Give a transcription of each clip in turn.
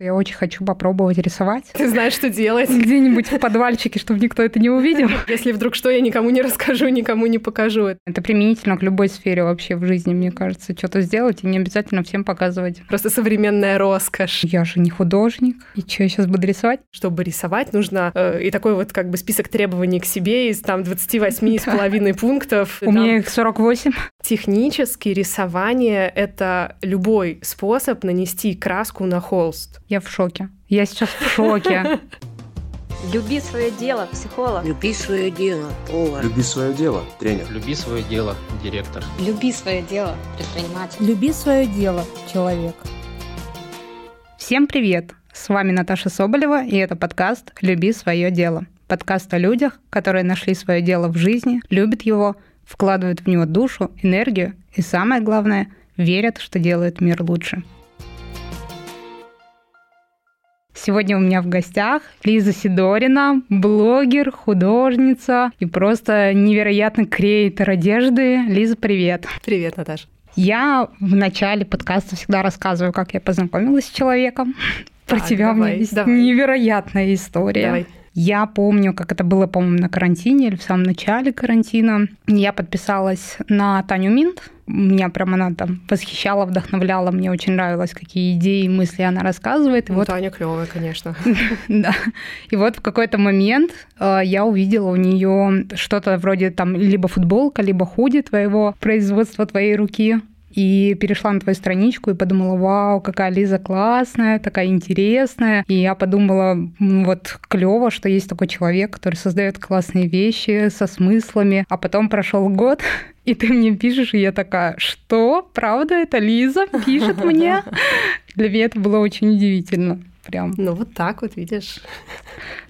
Я очень хочу попробовать рисовать. Ты знаешь, что делать. Где-нибудь в подвальчике, чтобы никто это не увидел. Если вдруг что, я никому не расскажу, никому не покажу. Это применительно к любой сфере вообще в жизни, мне кажется. Что-то сделать и не обязательно всем показывать. Просто современная роскошь. Я же не художник. И что, я сейчас буду рисовать? Чтобы рисовать, нужно э, и такой вот как бы список требований к себе из там 28 с половиной пунктов. У меня их 48. Технически рисование — это любой способ нанести краску на холст. Я в шоке. Я сейчас в шоке. Люби свое дело, психолог. Люби свое дело, повар. Люби свое дело, тренер. Люби свое дело, директор. Люби свое дело, предприниматель. Люби свое дело, человек. Всем привет! С вами Наташа Соболева, и это подкаст «Люби свое дело». Подкаст о людях, которые нашли свое дело в жизни, любят его, вкладывают в него душу, энергию и, самое главное, верят, что делают мир лучше. Сегодня у меня в гостях Лиза Сидорина, блогер, художница и просто невероятный креатор одежды. Лиза, привет. Привет, Наташа. Я в начале подкаста всегда рассказываю, как я познакомилась с человеком. Про Так, тебя у меня давай, есть давай. невероятная история. Давай. Я помню, как это было, по-моему, на карантине или в самом начале карантина. Я подписалась на Таню Минт. Меня прям она там восхищала, вдохновляла. Мне очень нравилось, какие идеи и мысли она рассказывает. И Ну, вот Таня клевая, конечно. да. И вот в какой-то момент э, я увидела у нее что-то вроде там либо футболка, либо худи твоего производства твоей руки. И перешла на твою страничку и подумала, вау, какая Лиза классная, такая интересная. И я подумала, «М, вот клево, что есть такой человек, который создает классные вещи со смыслами. А потом прошел год, и ты мне пишешь, и я такая, что? Правда, это Лиза пишет мне? Для меня это было очень удивительно. Прям. Ну, вот так вот, видишь.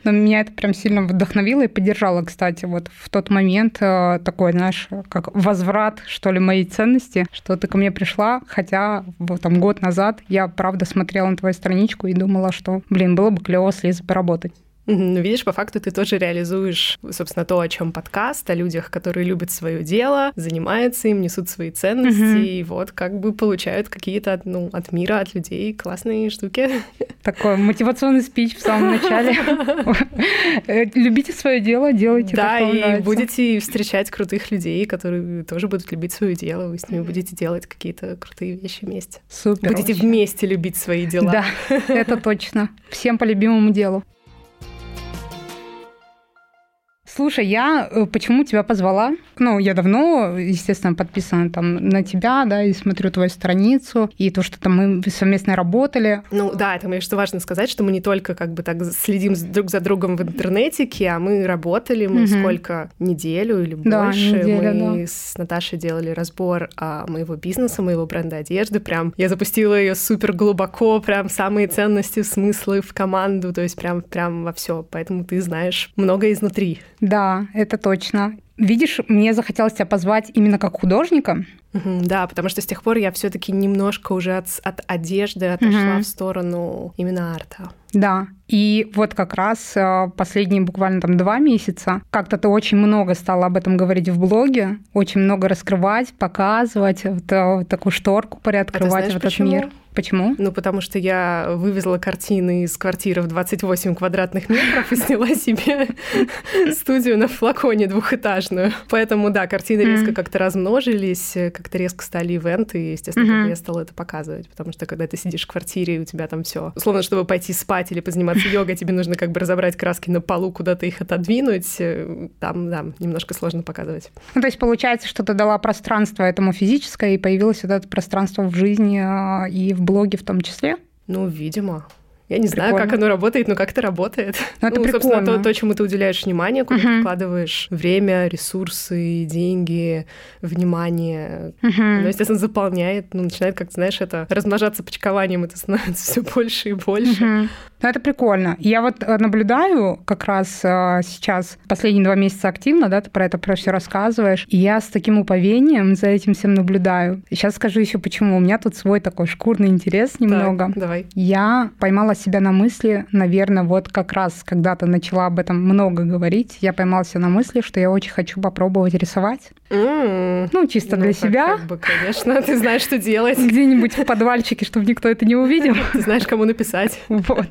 Но меня это прям сильно вдохновило и поддержало, кстати, вот в тот момент э, такой, знаешь, как возврат, что ли, моей ценности, что ты ко мне пришла, хотя вот там год назад я, правда, смотрела на твою страничку и думала, что, блин, было бы клево с Лизой поработать. Ну, видишь, по факту ты тоже реализуешь, собственно, то, о чем подкаст, о людях, которые любят свое дело, занимаются им, несут свои ценности, Мгм. и вот как бы получают какие-то ну, от мира, от людей классные штуки. Такой мотивационный спич в самом начале. Любите свое дело, делайте Да, и будете встречать крутых людей, которые тоже будут любить свое дело, вы с ними будете делать какие-то крутые вещи вместе. Супер. Будете вместе любить свои дела. Да, это точно. Всем по любимому делу. Слушай, я э, почему тебя позвала? Ну, я давно, естественно, подписана там на тебя, да, и смотрю твою страницу, и то, что там мы совместно работали. Ну да, это мне что важно сказать, что мы не только как бы так следим друг за другом в интернетике, а мы работали, мы Мгм. сколько, неделю или Да, больше. неделя, мы с Наташей делали разбор а, моего бизнеса, моего бренда одежды. Прям я запустила ее супер глубоко, прям самые ценности, смыслы в команду, то есть прям, прям во все. Поэтому ты знаешь много изнутри. Да, это точно. Видишь, мне захотелось тебя позвать именно как художника. Да, потому что с тех пор я все-таки немножко уже от, от одежды отошла Мгм. в сторону именно арта. Да. И вот как раз э, последние буквально там два месяца как-то ты очень много стала об этом говорить в блоге, очень много раскрывать, показывать, вот, э, вот такую шторку приоткрывать знаешь, в этот почему? мир. Почему? Ну, потому что я вывезла картины из квартиры в 28 квадратных метров и сняла себе студию на флаконе двухэтажную. Поэтому, да, картины Мгм. резко как-то размножились, э, как-то резко стали ивенты, и, естественно, тогда я стала это показывать. Потому что, когда ты сидишь в квартире, и у тебя там все, условно, чтобы пойти спать или позаниматься йогой, тебе нужно как бы разобрать краски на полу, куда-то их отодвинуть. э, Там, да, немножко сложно показывать. Ну, то есть получается, что ты дала пространство этому физическое, и появилось вот это пространство в жизни э, и в блоге в том числе. Ну, видимо. Я не знаю, Прикольно. как оно работает, но как это работает. Ну, это ну, собственно, прикольно. то, то, чему ты уделяешь внимание, куда ты Мгм. вкладываешь время, ресурсы, деньги, внимание. Мгм. Оно, естественно, заполняет, ну, начинает, как ты знаешь, это размножаться почкованием, это становится все больше и больше. Мгм. Ну, это прикольно. Я вот э, наблюдаю как раз э, сейчас, последние два месяца активно, да, ты про это про все рассказываешь, и я с таким уповением за этим всем наблюдаю. Сейчас скажу еще почему. У меня тут свой такой шкурный интерес немного. Так, давай. Я поймала себя на мысли, наверное, вот как раз, когда ты начала об этом много говорить, я поймала себя на мысли, что я очень хочу попробовать рисовать. М, Ну, чисто ну, для так себя. Как бы, конечно, ты знаешь, что делать. Где-нибудь в подвальчике, чтобы никто это не увидел. Ты знаешь, кому написать. Вот.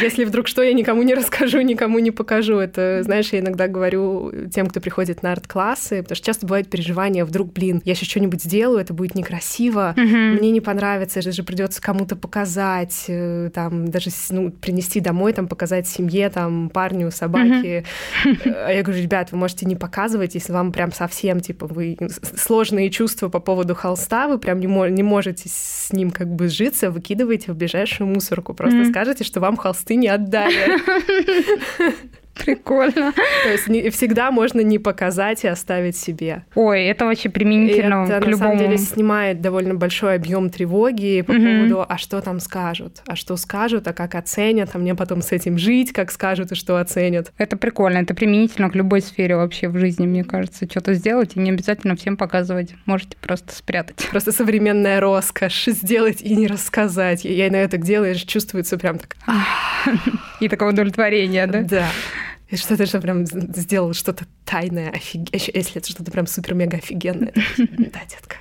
Если вдруг что, я никому не расскажу, никому не покажу. Это, знаешь, я иногда говорю тем, кто приходит на арт-классы, потому что часто бывает переживание, вдруг, блин, я сейчас что-нибудь сделаю, это будет некрасиво, мне не понравится, это же придется кому-то показать, э, там, даже ну, принести домой, там, показать семье, там, парню, собаке. А я говорю, ребят, вы можете не показывать, если вам прям совсем, типа, вы сложные чувства по поводу холста, вы прям не, не можете с ним как бы сжиться, выкидывайте в ближайшую мусорку. Просто Мгм. скажете, что вам холсты не отдали. Прикольно. То есть не- всегда можно не показать и оставить себе. Ой, это вообще применительно это к на самом любому. деле снимает довольно большой объем тревоги по Мгм. поводу, а что там скажут, а что скажут, а как оценят, а мне потом с этим жить, как скажут и что оценят. Это прикольно, это применительно к любой сфере вообще в жизни, мне кажется. Что-то сделать и не обязательно всем показывать. Можете просто спрятать. Просто современная роскошь сделать и не рассказать. Я на это делаешь, чувствуется прям так. И такое удовлетворение, да? Да. И что ты же прям сделал что-то тайное, офиг... если это что-то прям супер-мега офигенное. Да, детка.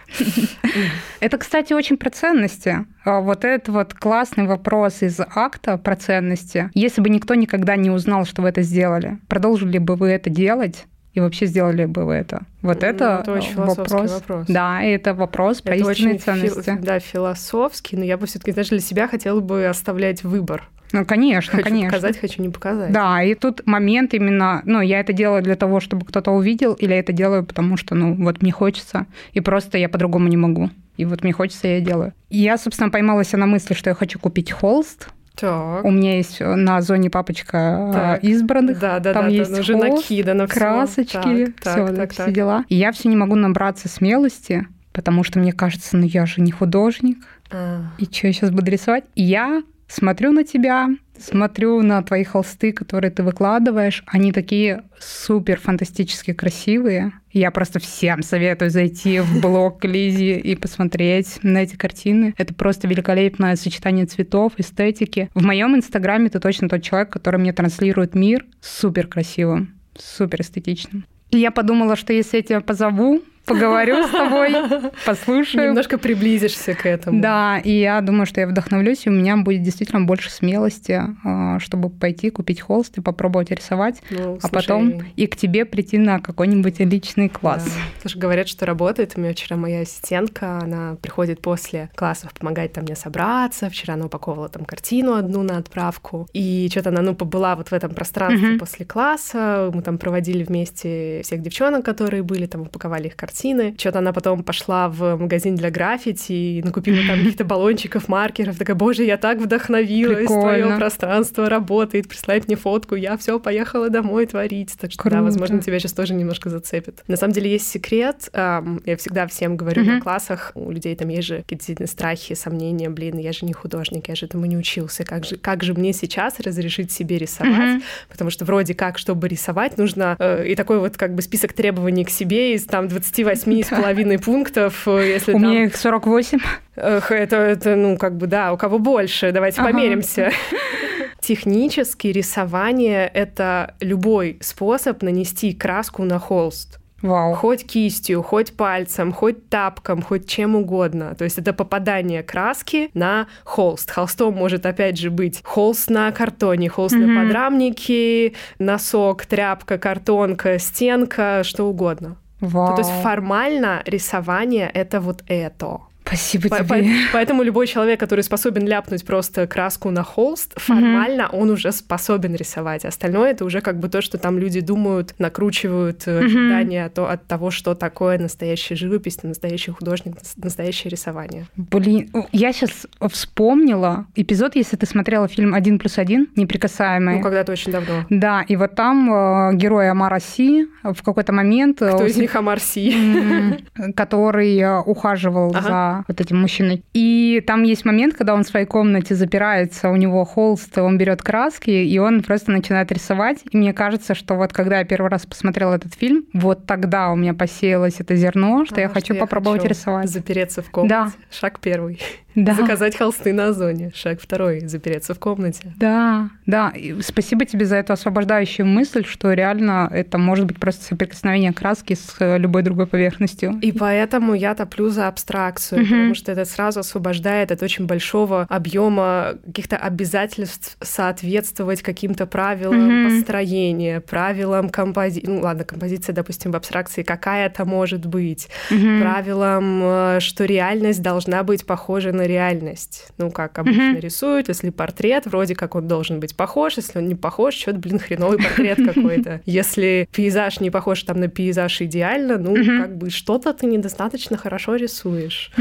Это, кстати, очень про ценности. А Вот этот вот классный вопрос из акта про ценности. Если бы никто никогда не узнал, что вы это сделали, продолжили бы вы это делать? И вообще сделали бы вы это? Вот Ну, это, это очень вопрос. вопрос. Да, это вопрос про Это истинные очень фи- ценности. да, философский, но я бы все-таки, знаешь, для себя хотела бы оставлять выбор. Ну, конечно, хочу конечно. показать, хочу не показать. Да, и тут момент именно, ну, я это делаю для того, чтобы кто-то увидел, или я это делаю, потому что, ну, вот мне хочется, и просто я по-другому не могу. И вот мне хочется, я делаю. И я, собственно, поймала себя на мысли, что я хочу купить холст. Так. У меня есть на зоне папочка Так. э, избранных. Да, да, там да, есть да, уже холст, накидано всё. красочки, Так, все, так, так, все так. дела. И я все не могу набраться смелости, потому что мне кажется, ну я же не художник, А, и что я сейчас буду рисовать? И я смотрю на тебя, смотрю на твои холсты, которые ты выкладываешь. Они такие супер фантастически красивые. Я просто всем советую зайти в блог Лизи и посмотреть на эти картины. Это просто великолепное сочетание цветов, эстетики. В моем инстаграме ты точно тот человек, который мне транслирует мир супер красивым, супер эстетичным. И я подумала, что если я тебя позову, поговорю с тобой, послушаю. Немножко приблизишься к этому. Да, и я думаю, что я вдохновлюсь, и у меня будет действительно больше смелости, а, чтобы пойти купить холст и попробовать рисовать, Ну, а слушай, потом и к тебе прийти на какой-нибудь личный класс. Да. Слушай, говорят, что работает. У меня вчера моя ассистентка, она приходит после классов, помогает там мне собраться. Вчера она упаковывала там картину одну на отправку. И что-то она, ну, побыла вот в этом пространстве Мгм. после класса. Мы там проводили вместе всех девчонок, которые были, там упаковали их картины. Что-то она потом пошла в магазин для граффити и накупила там каких-то баллончиков, маркеров. Такая, боже, я так вдохновилась, твое пространство работает, присылает мне фотку, я все поехала домой творить. Так что, да, Круто. возможно, тебя сейчас тоже немножко зацепит. На самом деле есть секрет, я всегда всем говорю Мгм. на классах, у людей там есть же какие-то страхи, сомнения, блин, я же не художник, я же этому не учился, как же, как же мне сейчас разрешить себе рисовать? Мгм. Потому что вроде как, чтобы рисовать, нужно э, и такой вот как бы список требований к себе из там 28 с половиной пунктов, э, если У там... меня их 48. Эх, это, это, ну, как бы, да, у кого больше, давайте Ага. померимся. Технически рисование — это любой способ нанести краску на холст. Вау. Хоть кистью, хоть пальцем, хоть тапком, хоть чем угодно. То есть это попадание краски на холст. Холстом может опять же быть холст на картоне, холст на Мгм. подрамнике, носок, тряпка, картонка, стенка, что угодно. Вау. То есть формально рисование — это вот это. Спасибо По- тебе. по- Поэтому любой человек, который способен ляпнуть просто краску на холст, формально он уже способен рисовать. Остальное это уже как бы то, что там люди думают, накручивают ожидания то- от того, что такое настоящая живопись, настоящий художник, нас- настоящее рисование. Блин, я сейчас вспомнила эпизод, если ты смотрела фильм «Один плюс один», «Неприкасаемый». Ну, когда-то очень давно. Да, и вот там э, герой Амара Си в какой-то момент... э, Кто из них Амарси? М, который э, ухаживал Ага. за вот этим мужчиной. И там есть момент, когда он в своей комнате запирается, у него холст, он берет краски, и он просто начинает рисовать. И мне кажется, что вот когда я первый раз посмотрела этот фильм, вот тогда у меня посеялось это зерно, что а, я хочу что попробовать хочу рисовать. Запереться в комнате. Да. Шаг первый. Да. Заказать холсты на Озоне. Шаг второй. Запереться в комнате. Да, да. И спасибо тебе за эту освобождающую мысль, что реально это может быть просто соприкосновение краски с любой другой поверхностью. И поэтому я топлю за абстракцию, угу. потому что это сразу освобождает от очень большого объема каких-то обязательств соответствовать каким-то правилам угу. построения, правилам композиции. Ну ладно, композиция, допустим, в абстракции какая-то может быть, угу. правилам, э, что реальность должна быть похожа на реальность. Ну, как обычно угу. рисуют, если портрет, вроде как он должен быть похож, если он не похож, что-то, блин, хреновый портрет какой-то. Если пейзаж не похож там на пейзаж идеально, ну, как бы что-то ты недостаточно хорошо рисуешь.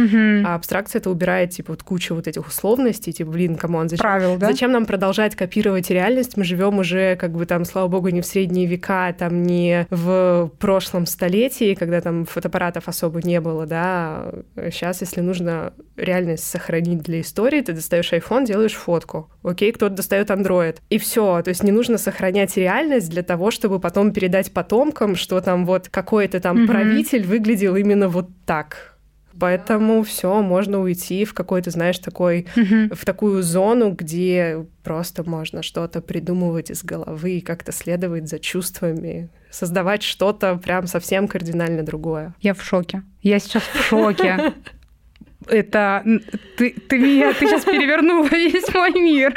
А абстракция это убирает, типа, вот кучу вот этих условностей, типа, блин, come on, зачем, Правил, да? зачем нам продолжать копировать реальность? Мы живем уже, как бы там, слава богу, не в средние века, там не в прошлом столетии, когда там фотоаппаратов особо не было, да. Сейчас, если нужно реальность сохранить для истории, ты достаешь iPhone, делаешь фотку. Окей, кто-то достает Android. И все. То есть не нужно сохранять реальность для того, чтобы потом передать потомкам, что там вот какой-то там mm-hmm. правитель выглядел именно вот так. Поэтому все, можно уйти в какой-то, знаешь, такой, mm-hmm. в такую зону, где просто можно что-то придумывать из головы и как-то следовать за чувствами, создавать что-то прям совсем кардинально другое. Я в шоке. Я сейчас в шоке. это ты, ты меня, ты сейчас перевернула весь мой мир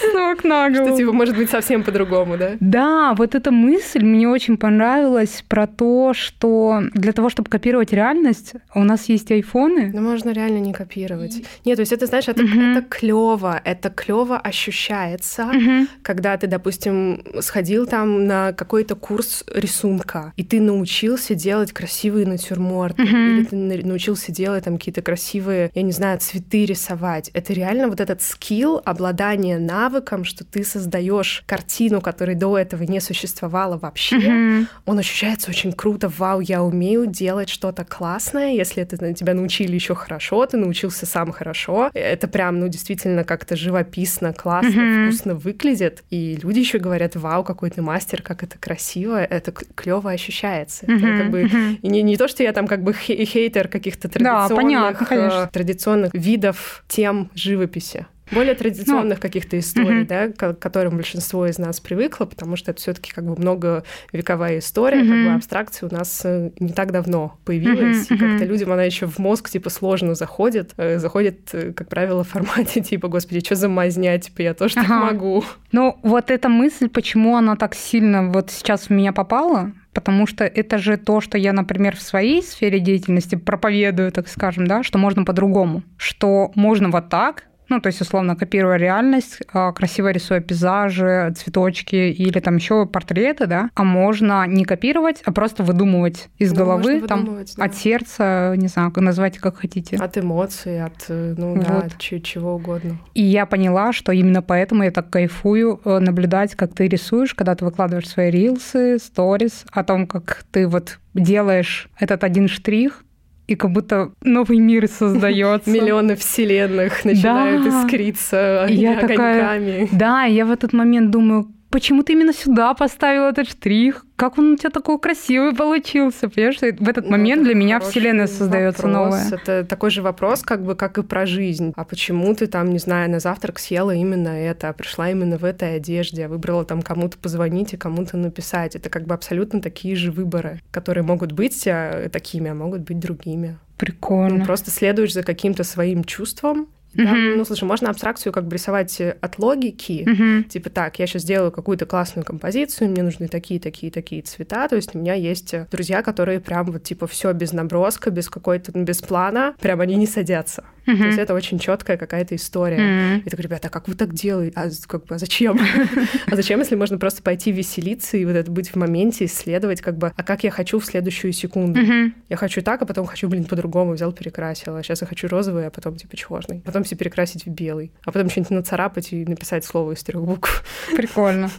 с ног на голову. Что, типа, может быть совсем по-другому, да? Да, вот эта мысль мне очень понравилась про то, что для того, чтобы копировать реальность, у нас есть айфоны. Ну, можно реально не копировать. Нет, то есть это, знаешь, это, uh-huh. это клево, это клево ощущается, uh-huh. когда ты, допустим, сходил там на какой-то курс рисунка, и ты научился делать красивые натюрморты, uh-huh. или ты научился делать там какие-то красивые я не знаю, цветы рисовать. Это реально вот этот скилл, обладание навыком, что ты создаешь картину, которой до этого не существовало вообще. Mm-hmm. Он ощущается очень круто. Вау, я умею делать что-то классное. Если это тебя научили еще хорошо, ты научился сам хорошо. Это прям, ну, действительно как-то живописно, классно, mm-hmm. вкусно выглядит. И люди еще говорят, вау, какой ты мастер, как это красиво, это клево ощущается. Mm-hmm. Это как бы mm-hmm. и не, не то, что я там как бы хейтер каких-то традиционных да, понятно, конечно традиционных видов тем живописи более традиционных ну, каких-то историй, угу. да, к которым большинство из нас привыкло, потому что это все-таки как бы многовековая история, угу. как бы абстракция у нас э, не так давно появилась, угу. и как-то людям она еще в мозг типа сложно заходит, э, заходит, э, как правило, в формате типа, господи, что за мазня, типа я тоже ага. так могу. Ну вот эта мысль, почему она так сильно вот сейчас в меня попала, потому что это же то, что я, например, в своей сфере деятельности проповедую, так скажем, да, что можно по-другому, что можно вот так, ну, то есть, условно, копируя реальность, а, красиво рисуя пейзажи, цветочки или там еще портреты, да, а можно не копировать, а просто выдумывать из ну, головы, там, да. от сердца, не знаю, называйте как хотите. От эмоций, от, э, ну вот. да, чего угодно. И я поняла, что именно поэтому я так кайфую э, наблюдать, как ты рисуешь, когда ты выкладываешь свои рилсы, сторис, о том, как ты вот делаешь этот один штрих, и как будто новый мир создается. Миллионы вселенных начинают искриться я. Такая, да, я в этот момент думаю, почему ты именно сюда поставил этот штрих? Как он у тебя такой красивый получился? Понимаешь, в этот момент для меня вселенная создается новая. Это такой же вопрос, как бы, как и про жизнь. А почему ты там, не знаю, на завтрак съела именно это, а пришла именно в этой одежде, а выбрала там кому-то позвонить и кому-то написать? Это как бы абсолютно такие же выборы, которые могут быть а, такими, а могут быть другими. Прикольно. Ну, просто следуешь за каким-то своим чувством, да? Mm-hmm. Ну, слушай, можно абстракцию как бы рисовать э, от логики. Mm-hmm. Типа так, я сейчас сделаю какую-то классную композицию, мне нужны такие, такие, такие цвета. То есть у меня есть э, друзья, которые прям вот типа все без наброска, без какой-то, без плана, прям они не садятся. Mm-hmm. То есть это очень четкая какая-то история. Mm-hmm. И такой, ребята, а как вы так делаете? А, как бы, а зачем? а зачем, если можно просто пойти веселиться и вот это быть в моменте, исследовать, как бы, а как я хочу в следующую секунду? Я хочу так, а потом хочу, блин, по-другому, взял, перекрасил. А сейчас я хочу розовый, а потом типа черный. Потом все перекрасить в белый, а потом что-нибудь нацарапать и написать слово из трех букв. Прикольно.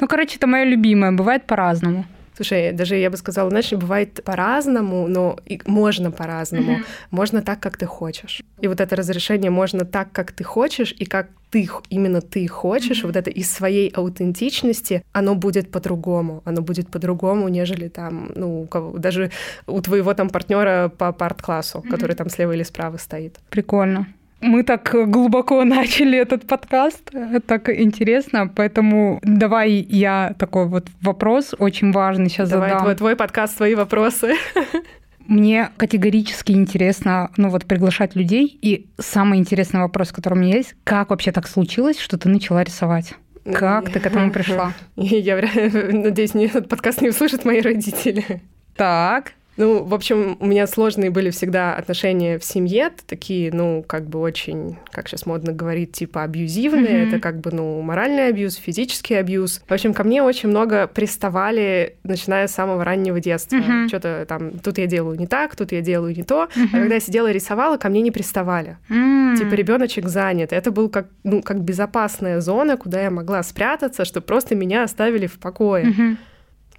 Ну, короче, это моя любимая. Бывает по-разному. Слушай, даже я бы сказала, знаешь, бывает по-разному, но и можно по-разному. Mm-hmm. Можно так, как ты хочешь. И вот это разрешение можно так, как ты хочешь, и как ты, именно ты хочешь, mm-hmm. вот это из своей аутентичности, оно будет по-другому. Оно будет по-другому, нежели там, ну, у кого, даже у твоего там партнера по парт-классу, mm-hmm. который там слева или справа стоит. Прикольно. Мы так глубоко начали этот подкаст, так интересно, поэтому давай я такой вот вопрос очень важный сейчас давай задам. Твой, твой подкаст, твои вопросы. Мне категорически интересно, ну вот приглашать людей. И самый интересный вопрос, который у меня есть, как вообще так случилось, что ты начала рисовать? Как ты к этому пришла? Я надеюсь, этот подкаст не услышат мои родители. Так. Ну, в общем, у меня сложные были всегда отношения в семье, такие, ну, как бы очень, как сейчас модно говорить, типа абьюзивные. Mm-hmm. Это как бы, ну, моральный абьюз, физический абьюз. В общем, ко мне очень много приставали, начиная с самого раннего детства. Mm-hmm. Что-то там, тут я делаю не так, тут я делаю не то. Mm-hmm. А когда я сидела и рисовала, ко мне не приставали. Mm-hmm. Типа ребеночек занят. Это был как, ну, как безопасная зона, куда я могла спрятаться, чтобы просто меня оставили в покое. Mm-hmm.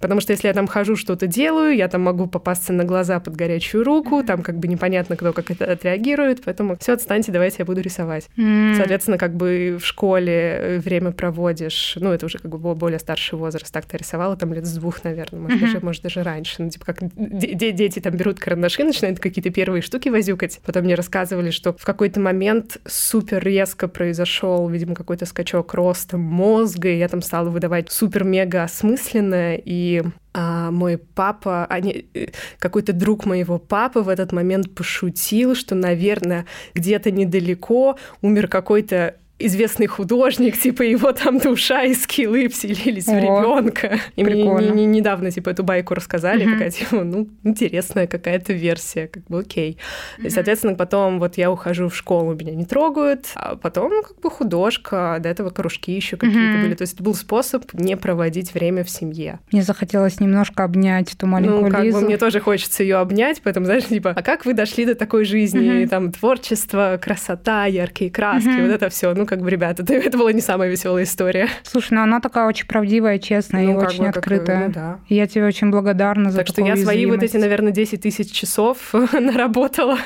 Потому что если я там хожу, что-то делаю, я там могу попасться на глаза под горячую руку, там как бы непонятно, кто как это отреагирует, поэтому все, отстаньте, давайте я буду рисовать. Mm. Соответственно, как бы в школе э, время проводишь, ну, это уже как бы более старший возраст, так-то рисовала там лет с двух, наверное, может, mm-hmm. даже, может, даже раньше. Ну, типа как дети там берут карандаши, начинают какие-то первые штуки возюкать. Потом мне рассказывали, что в какой-то момент супер резко произошел, видимо, какой-то скачок роста мозга, и я там стала выдавать супер-мега осмысленное, и а, мой папа, они, э, какой-то друг моего папы в этот момент пошутил, что, наверное, где-то недалеко умер какой-то известный художник, типа его там душа и скиллы вселились О, в ребенка. И прикольно. мне не, не, недавно типа эту байку рассказали, угу. такая типа, ну, интересная какая-то версия, как бы окей. Угу. И, соответственно, потом вот я ухожу в школу, меня не трогают, а потом как бы художка, до этого кружки еще какие-то угу. были. То есть это был способ не проводить время в семье. Мне захотелось немножко обнять эту маленькую ну, как Лизу. бы мне тоже хочется ее обнять, поэтому, знаешь, типа, а как вы дошли до такой жизни? Угу. Там творчество, красота, яркие краски, угу. вот это все. Ну, как бы, ребята, это, это была не самая веселая история. Слушай, ну она такая очень правдивая, честная ну, и очень бы, открытая. Как, ну, да. И я тебе очень благодарна за Так что я свои вот эти, наверное, 10 тысяч часов наработала,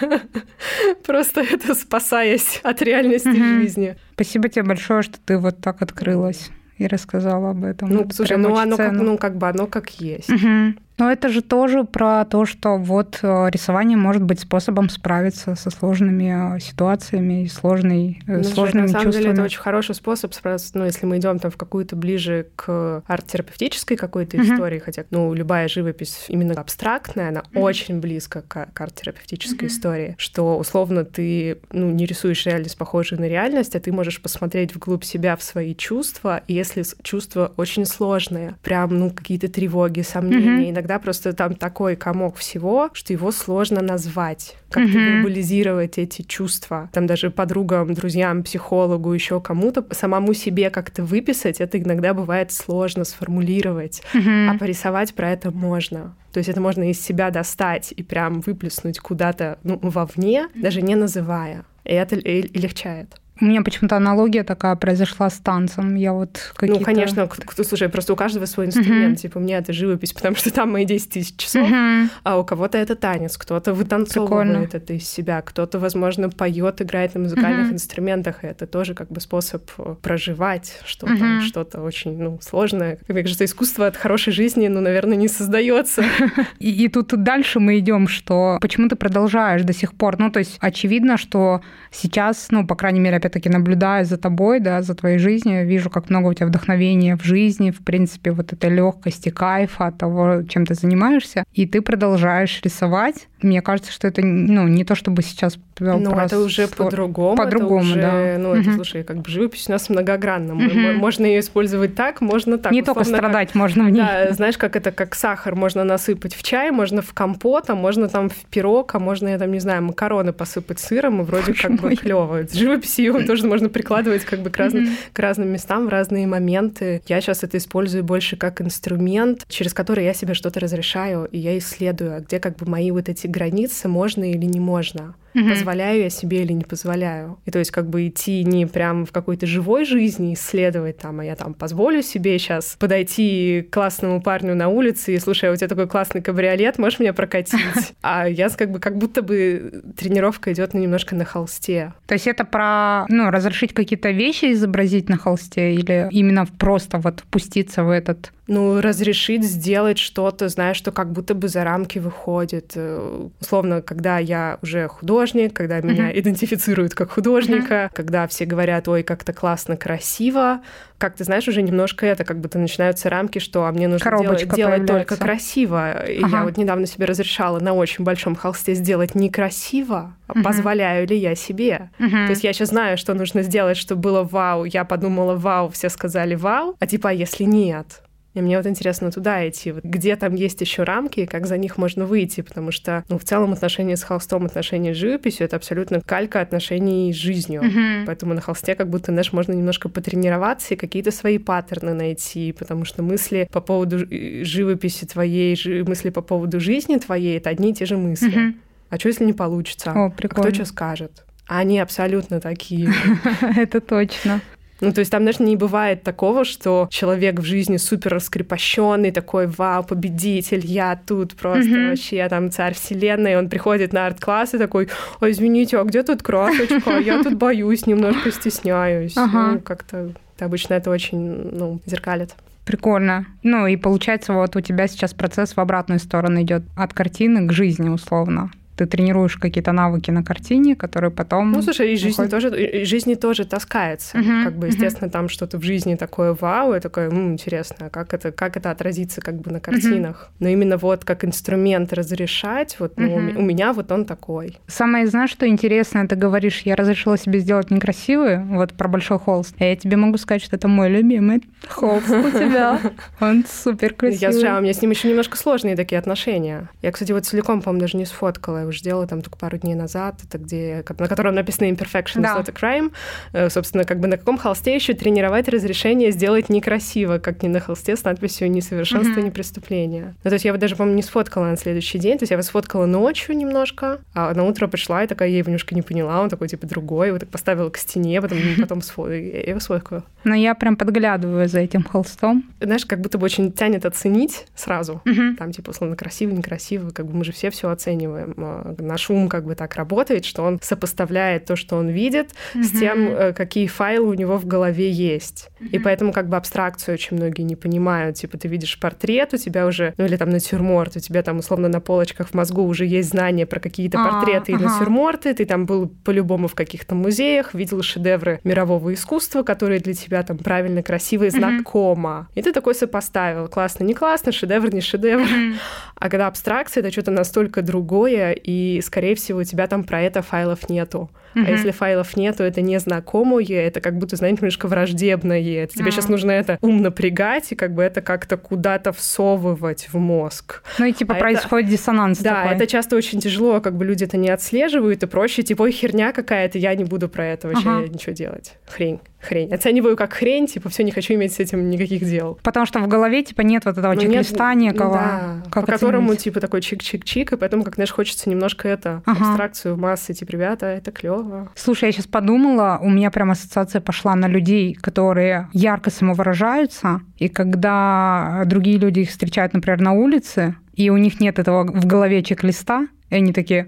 просто это спасаясь от реальности угу. жизни. Спасибо тебе большое, что ты вот так открылась и рассказала об этом. Ну, это слушай, ну оно как, ну как бы оно как есть. Угу. Но это же тоже про то, что вот э, рисование может быть способом справиться со сложными э, ситуациями и сложной, э, ну, сложными на самом чувствами. деле это очень хороший способ справиться, ну, если мы идем там в какую-то ближе к арт-терапевтической какой-то uh-huh. истории, хотя, ну, любая живопись именно абстрактная, она uh-huh. очень близко к, к арт-терапевтической uh-huh. истории, что условно ты, ну, не рисуешь реальность, похожую на реальность, а ты можешь посмотреть вглубь себя в свои чувства, и если чувства очень сложные, прям, ну, какие-то тревоги, сомнения, uh-huh иногда просто там такой комок всего, что его сложно назвать, как-то mm-hmm. вербализировать эти чувства. Там даже подругам, друзьям, психологу, еще кому-то самому себе как-то выписать, это иногда бывает сложно сформулировать, mm-hmm. а порисовать про это можно. То есть это можно из себя достать и прям выплеснуть куда-то ну, вовне, даже не называя. И это и легчает. У меня почему-то аналогия такая произошла с танцем. Я вот Ну, конечно, слушай, просто у каждого свой инструмент. Uh-huh. Типа, у меня это живопись, потому что там мои 10 тысяч часов, uh-huh. а у кого-то это танец, кто-то вытанцовывает Прикольно. это из себя, кто-то, возможно, поет, играет на музыкальных uh-huh. инструментах, и это тоже как бы способ э, проживать что-то, uh-huh. что-то очень, ну, сложное. Мне кажется, искусство от хорошей жизни, ну, наверное, не создается. И, и тут дальше мы идем, что почему ты продолжаешь до сих пор? Ну, то есть очевидно, что сейчас, ну, по крайней мере, опять-таки наблюдая за тобой, да, за твоей жизнью, вижу, как много у тебя вдохновения в жизни, в принципе, вот этой легкости, кайфа от того, чем ты занимаешься, и ты продолжаешь рисовать. Мне кажется, что это, ну, не то, чтобы сейчас... Ну, это уже по-другому. По-другому, да. Ну, это, слушай, как бы живопись у нас многогранна. Можно ее использовать так, можно так. Не только страдать можно в ней. Да, знаешь, как это, как сахар можно насыпать в чай, можно в компот, а можно там в пирог, а можно, я там, не знаю, макароны посыпать сыром, и вроде как бы клево. Живопись ее тоже можно прикладывать как бы к разным, к разным местам в разные моменты. Я сейчас это использую больше как инструмент, через который я себе что-то разрешаю, и я исследую, а где как бы мои вот эти границы, можно или не можно. Угу. позволяю я себе или не позволяю. И то есть как бы идти не прям в какой-то живой жизни исследовать там, а я там позволю себе сейчас подойти к классному парню на улице и, слушай, а у тебя такой классный кабриолет, можешь меня прокатить? А я как бы как будто бы тренировка идет немножко на холсте. То есть это про, ну, разрешить какие-то вещи изобразить на холсте или именно просто вот впуститься в этот ну, разрешить сделать что-то, знаешь, что как будто бы за рамки выходит. Э, условно, когда я уже художник, когда меня uh-huh. идентифицируют как художника, uh-huh. когда все говорят, ой, как-то классно, красиво, как ты знаешь, уже немножко это, как будто начинаются рамки, что а мне нужно делать, делать только красиво. И ага. я вот недавно себе разрешала на очень большом холсте сделать некрасиво, угу. позволяю ли я себе. Угу. То есть я сейчас знаю, что нужно сделать, чтобы было вау, я подумала вау, все сказали вау, а типа, а если нет? И мне вот интересно туда идти, вот где там есть еще рамки, как за них можно выйти, потому что, ну, в целом отношения с холстом, отношения с живописью — это абсолютно калька отношений с жизнью. Mm-hmm. Поэтому на холсте как будто, знаешь, можно немножко потренироваться и какие-то свои паттерны найти, потому что мысли по поводу живописи твоей, мысли по поводу жизни твоей — это одни и те же мысли. Mm-hmm. А что, если не получится? О, прикольно. А кто что скажет? А они абсолютно такие. Это точно. Ну, то есть там, знаешь, не бывает такого, что человек в жизни супер раскрепощенный, такой, вау, победитель, я тут просто mm-hmm. вообще, я там царь вселенной, он приходит на арт-класс и такой, ой, извините, а где тут красочка? Я тут боюсь, немножко стесняюсь. Ну, как-то обычно это очень, ну, зеркалит. Прикольно. Ну и получается, вот у тебя сейчас процесс в обратную сторону идет от картины к жизни, условно ты тренируешь какие-то навыки на картине, которые потом... Ну, слушай, и жизни тоже, и жизни тоже таскается. Uh-huh, как бы, естественно, uh-huh. там что-то в жизни такое вау, и такое, м, интересно, а как это, как это отразится как бы на картинах. Uh-huh. Но именно вот как инструмент разрешать, вот ну, uh-huh. у меня вот он такой. Самое, знаешь, что интересно, ты говоришь, я разрешила себе сделать некрасивый, вот про большой холст, а я тебе могу сказать, что это мой любимый холст у тебя. Он супер красивый. Я, а у меня с ним еще немножко сложные такие отношения. Я, кстати, вот целиком, по-моему, даже не сфоткала я уже делала там только пару дней назад, это где, на котором написано Imperfection да. is not a crime. Э, собственно, как бы на каком холсте еще тренировать разрешение сделать некрасиво, как не на холсте с надписью «Несовершенство, mm-hmm. не преступление». Ну, то есть я вот даже, по-моему, не сфоткала на следующий день, то есть я его сфоткала ночью немножко, а на утро пришла и такая, я его немножко не поняла, он такой, типа, другой, вот так поставила к стене, потом, потом я его сфоткала. Но я прям подглядываю за этим холстом. Знаешь, как будто бы очень тянет оценить сразу. Mm-hmm. Там, типа, условно, красиво, некрасиво, как бы мы же все все оцениваем. А, наш ум как бы так работает, что он сопоставляет то, что он видит, mm-hmm. с тем, э, какие файлы у него в голове есть. Mm-hmm. И поэтому как бы абстракцию очень многие не понимают. Типа ты видишь портрет, у тебя уже, ну или там натюрморт, у тебя там условно на полочках в мозгу уже есть знания про какие-то а, портреты и ага. натюрморты, ты там был по-любому в каких-то музеях, видел шедевры мирового искусства, которые для тебя там правильно, красиво и знакомо. Mm-hmm. И ты такой сопоставил, классно, не классно, шедевр, не шедевр. Mm-hmm. А когда абстракция, это что-то настолько другое, и, скорее всего, у тебя там про это файлов нету. Uh-huh. А если файлов нету, это незнакомое, это как будто, знаете, немножко враждебное. Это тебе uh-huh. сейчас нужно это ум напрягать и как бы это как-то куда-то всовывать в мозг. Ну и типа а происходит это... диссонанс Да, такой. это часто очень тяжело, как бы люди это не отслеживают, и проще, типа, ой, херня какая-то, я не буду про это вообще uh-huh. ничего делать. Хрень хрень. Оцениваю как хрень, типа, все, не хочу иметь с этим никаких дел. Потому что в голове, типа, нет вот этого ну, чек-листа некого. Да, как по которому, типа, такой чик-чик-чик, и поэтому, как, знаешь, хочется немножко это, ага. абстракцию массы, типа, ребята, это клево. Слушай, я сейчас подумала, у меня прям ассоциация пошла на людей, которые ярко самовыражаются, и когда другие люди их встречают, например, на улице, и у них нет этого в голове чек-листа, и они такие...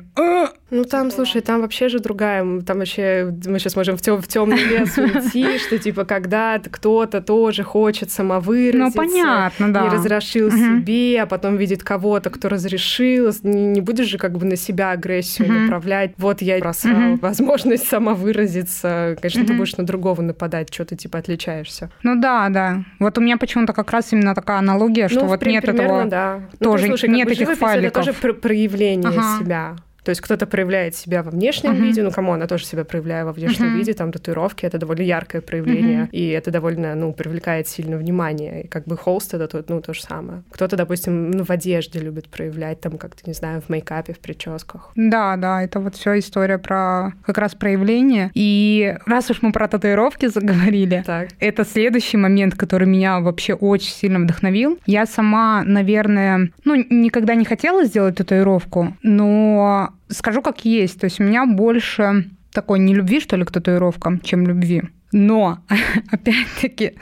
Ну там, слушай, там вообще же другая, там вообще мы сейчас можем в, тем, в темный лес уйти, что типа когда кто-то тоже хочет самовыразиться, ну понятно, да, не разрешил себе, а потом видит кого-то, кто разрешил, не, не будешь же как бы на себя агрессию направлять. Вот я просрал возможность самовыразиться, конечно, ты будешь на другого нападать, что ты типа отличаешься. Ну да, да. Вот у меня почему-то как раз именно такая аналогия, что ну, вот нет этого, да. тоже ну, слушай, нет этих файликов. Это тоже проявление ага. себя. То есть кто-то проявляет себя во внешнем uh-huh. виде, ну, кому она тоже себя проявляет во внешнем uh-huh. виде, там татуировки это довольно яркое проявление, uh-huh. и это довольно, ну, привлекает сильно внимание. И как бы холст это то, ну, то же самое. Кто-то, допустим, ну, в одежде любит проявлять, там, как-то, не знаю, в мейкапе, в прическах. Да, да, это вот все история про как раз проявление. И раз уж мы про татуировки заговорили, так. это следующий момент, который меня вообще очень сильно вдохновил. Я сама, наверное, ну, никогда не хотела сделать татуировку, но скажу как есть. То есть у меня больше такой не любви, что ли, к татуировкам, чем любви. Но, опять-таки,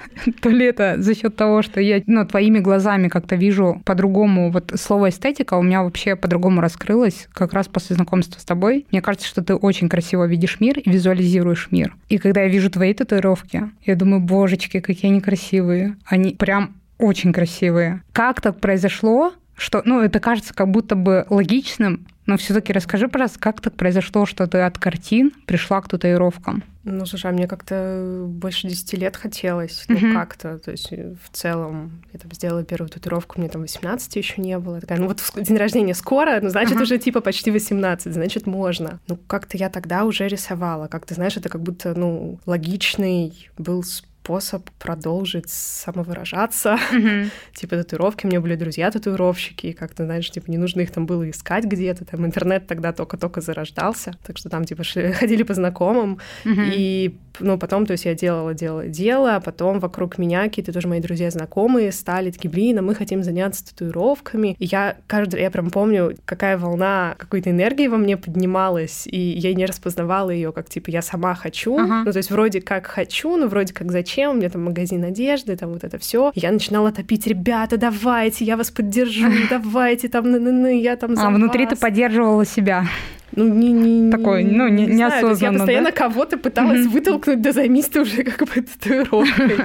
то ли это за счет того, что я ну, твоими глазами как-то вижу по-другому. Вот слово эстетика у меня вообще по-другому раскрылось как раз после знакомства с тобой. Мне кажется, что ты очень красиво видишь мир и визуализируешь мир. И когда я вижу твои татуировки, я думаю, божечки, какие они красивые. Они прям очень красивые. Как так произошло, что, ну, это кажется как будто бы логичным, но все-таки расскажи, пожалуйста, как так произошло, что ты от картин пришла к татуировкам? Ну, слушай, а мне как-то больше 10 лет хотелось, ну, uh-huh. как-то, то есть э, в целом я там сделала первую татуировку, мне там 18 еще не было, такая, ну, вот день рождения скоро, ну, значит, uh-huh. уже типа почти 18, значит, можно. Ну, как-то я тогда уже рисовала, как-то, знаешь, это как будто, ну, логичный был способ способ продолжить самовыражаться. Mm-hmm. типа татуировки. У меня были друзья-татуировщики, и как-то, знаешь, типа не нужно их там было искать где-то. Там интернет тогда только-только зарождался. Так что там типа шли, ходили по знакомым. Mm-hmm. И ну, потом, то есть я делала, делала, делала, а потом вокруг меня какие-то тоже мои друзья-знакомые стали такие, блин, а мы хотим заняться татуировками. И я каждый, я прям помню, какая волна какой-то энергии во мне поднималась, и я не распознавала ее, как типа я сама хочу, uh-huh. ну, то есть вроде как хочу, но вроде как зачем зачем, у меня там магазин одежды, там вот это все. Я начинала топить, ребята, давайте, я вас поддержу, давайте, там, ны -ны -ны, я там за А вас. внутри ты поддерживала себя. Ну, не, не, Такой, ну, не, не неосознанно, Я постоянно да? кого-то пыталась вытолкнуть, да займись ты уже как бы татуировкой.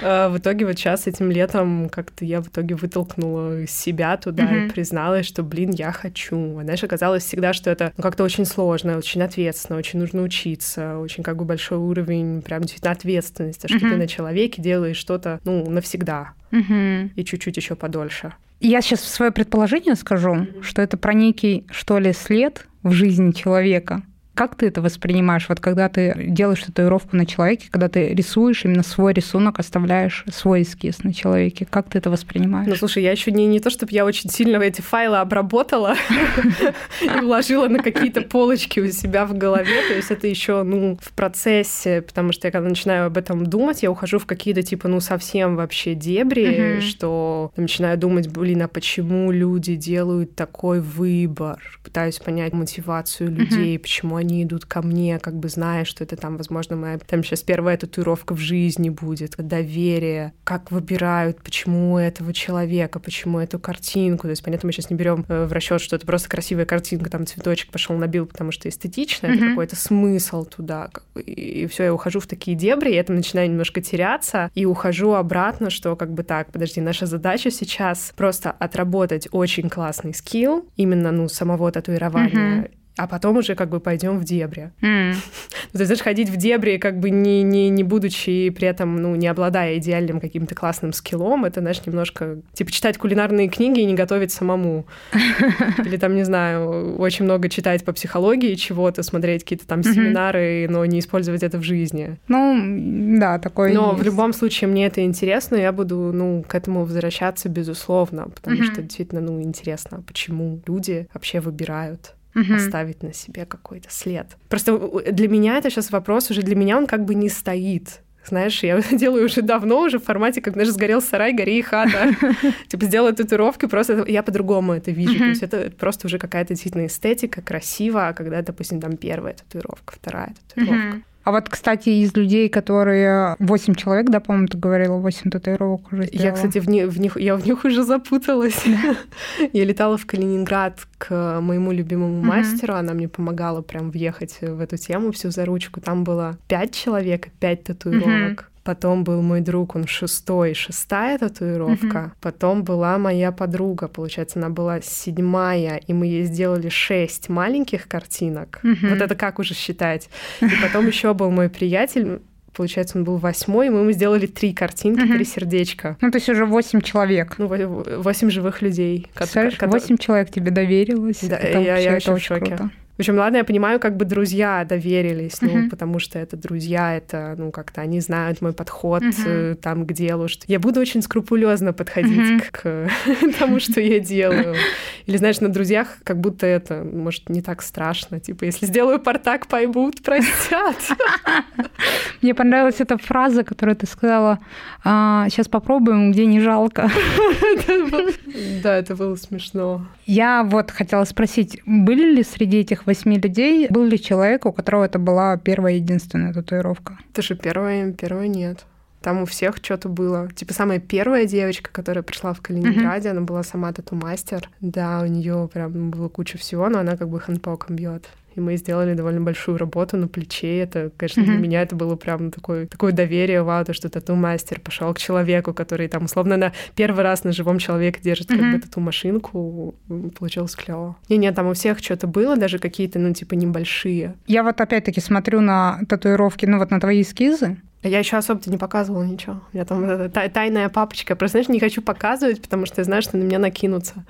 А, в итоге вот сейчас этим летом как-то я в итоге вытолкнула себя туда и призналась, что, блин, я хочу. А знаешь, оказалось всегда, что это ну, как-то очень сложно, очень ответственно, очень нужно учиться, очень как бы большой уровень прям действительно ответственности, что ты на человеке делаешь что-то, ну, навсегда. И чуть-чуть еще подольше. Я сейчас свое предположение скажу, что это про некий, что ли, след в жизни человека, как ты это воспринимаешь, вот когда ты делаешь татуировку на человеке, когда ты рисуешь именно свой рисунок, оставляешь свой эскиз на человеке? Как ты это воспринимаешь? Ну, слушай, я еще не, не то, чтобы я очень сильно эти файлы обработала и вложила на какие-то полочки у себя в голове. То есть это еще, ну, в процессе, потому что я когда начинаю об этом думать, я ухожу в какие-то, типа, ну, совсем вообще дебри, что начинаю думать, блин, а почему люди делают такой выбор? Пытаюсь понять мотивацию людей, почему они они идут ко мне, как бы зная, что это там, возможно, моя там сейчас первая татуировка в жизни будет, доверие, как выбирают, почему этого человека, почему эту картинку. То есть, понятно, мы сейчас не берем э, в расчет, что это просто красивая картинка, там цветочек пошел набил, потому что эстетично, mm-hmm. это какой-то смысл туда. И все, я ухожу в такие дебри, я там начинаю немножко теряться, и ухожу обратно, что как бы так, подожди, наша задача сейчас просто отработать очень классный скилл, именно, ну, самого татуирования, mm-hmm а потом уже как бы пойдем в дебри. Mm. То есть, знаешь, ходить в дебри, как бы не, не, не будучи при этом, ну, не обладая идеальным каким-то классным скиллом, это, знаешь, немножко, типа, читать кулинарные книги и не готовить самому. Или там, не знаю, очень много читать по психологии чего-то, смотреть какие-то там семинары, но не использовать это в жизни. Ну, да, такое Но в любом случае мне это интересно, я буду, ну, к этому возвращаться, безусловно, потому что действительно, ну, интересно, почему люди вообще выбирают угу. оставить на себе какой-то след. Просто для меня это сейчас вопрос уже для меня он как бы не стоит. Знаешь, я делаю уже давно, уже в формате, как, знаешь, сгорел сарай, гори и хата. Типа сделала татуировки, просто я по-другому это вижу. То есть это просто уже какая-то действительно эстетика, красиво, когда, допустим, там первая татуировка, вторая татуировка. А вот, кстати, из людей, которые 8 человек, да, по-моему, ты говорила, 8 татуировок уже сделала. Я, кстати, в, них, в них, я в них уже запуталась. я летала в Калининград к моему любимому мастеру, она мне помогала прям въехать в эту тему всю за ручку. Там было 5 человек, 5 татуировок. Потом был мой друг, он шестой, шестая татуировка. Mm-hmm. Потом была моя подруга, получается, она была седьмая, и мы ей сделали шесть маленьких картинок. Mm-hmm. Вот это как уже считать? И потом еще был мой приятель, получается, он был восьмой, и мы ему сделали три картинки, угу. три сердечка. Ну, то есть уже восемь человек. Ну, восемь живых людей. Представляешь, восемь человек тебе доверилось. Да, я, я очень в шоке. Круто. В общем, ладно, я понимаю, как бы друзья доверились, ну, Мгм. потому что это друзья, это, ну, как-то они знают мой подход э, там к делу, что я буду очень скрупулезно подходить Мгм. к тому, что я делаю. Или, знаешь, на друзьях как будто это, может, не так страшно. Типа, если сделаю портак, поймут, простят. Мне понравилась эта фраза, которую ты сказала. сейчас попробуем, где не жалко. Да, это было смешно. Я вот хотела спросить, были ли среди этих восьми людей, был ли человек, у которого это была первая единственная татуировка? Это же первое, первое нет. Там у всех что-то было. Типа самая первая девочка, которая пришла в Калининграде, она была сама тату-мастер. Да, у нее прям было куча всего, но она как бы хэнпоком бьет. И мы сделали довольно большую работу на плече. Это, конечно, для Мгм. меня это было прям такое, такое доверие, вау, то, что тату-мастер пошел к человеку, который там, условно, на первый раз на живом человеке держит как Мгм. бы тату-машинку. Получилось клево. Не-не, там у всех что-то было, даже какие-то, ну, типа, небольшие. Я вот опять-таки смотрю на татуировки, ну вот на твои эскизы. А Я еще особо-то не показывала ничего. У меня там эта тай- тайная папочка. Просто, знаешь, не хочу показывать, потому что я знаю, что на меня накинутся.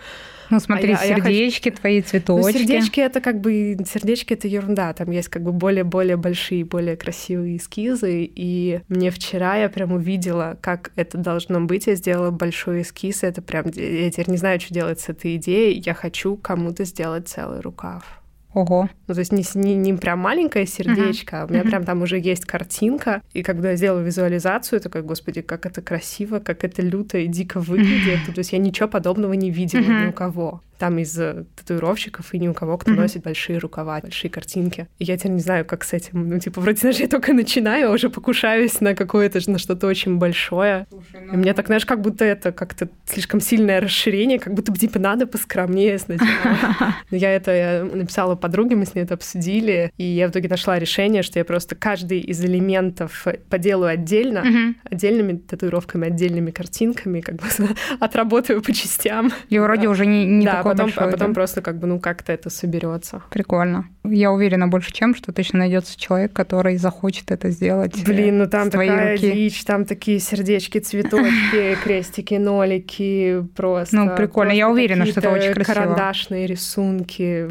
Ну смотри, я- а я хочу- сердечки, твои Ну, цветочки. сердечки это как бы... Сердечки это ерунда. Там есть как бы более-более большие, более красивые эскизы. И мне вчера я прям увидела, как это должно быть. Я сделала большой эскиз. Это прям... Я теперь не знаю, что делать с этой идеей. Я хочу кому-то сделать целый рукав. Ого. Ну, то есть не, не, не прям маленькое сердечко, а у меня Мгм. прям там уже есть картинка. И когда я сделала визуализацию, я такая, господи, как это красиво, как это люто и дико выглядит. То есть я ничего подобного не видела Мгм. ни у кого. Там из э, татуировщиков и ни у кого, кто носит большие рукава, большие картинки. И я теперь не знаю, как с этим. Ну, типа, вроде, знаешь, я только начинаю, а уже покушаюсь на какое-то, на что-то очень большое. И мне так, знаешь, как будто это как-то слишком сильное расширение, как будто бы, типа, надо поскромнее сначала. Но я это написала подруге, мы с ней это обсудили, и я в итоге нашла решение, что я просто каждый из элементов поделаю отдельно, отдельными татуировками, отдельными картинками, как бы отработаю по частям. И вроде уже не, такой потом, а потом да? просто как бы, ну, как-то это соберется. Прикольно. Я уверена больше чем, что точно найдется человек, который захочет это сделать. э, Блин, ну там такая руки. дичь, там такие сердечки, цветочки, крестики, нолики, просто. Ну, прикольно. Я просто уверена, что это очень красиво. Карандашные рисунки.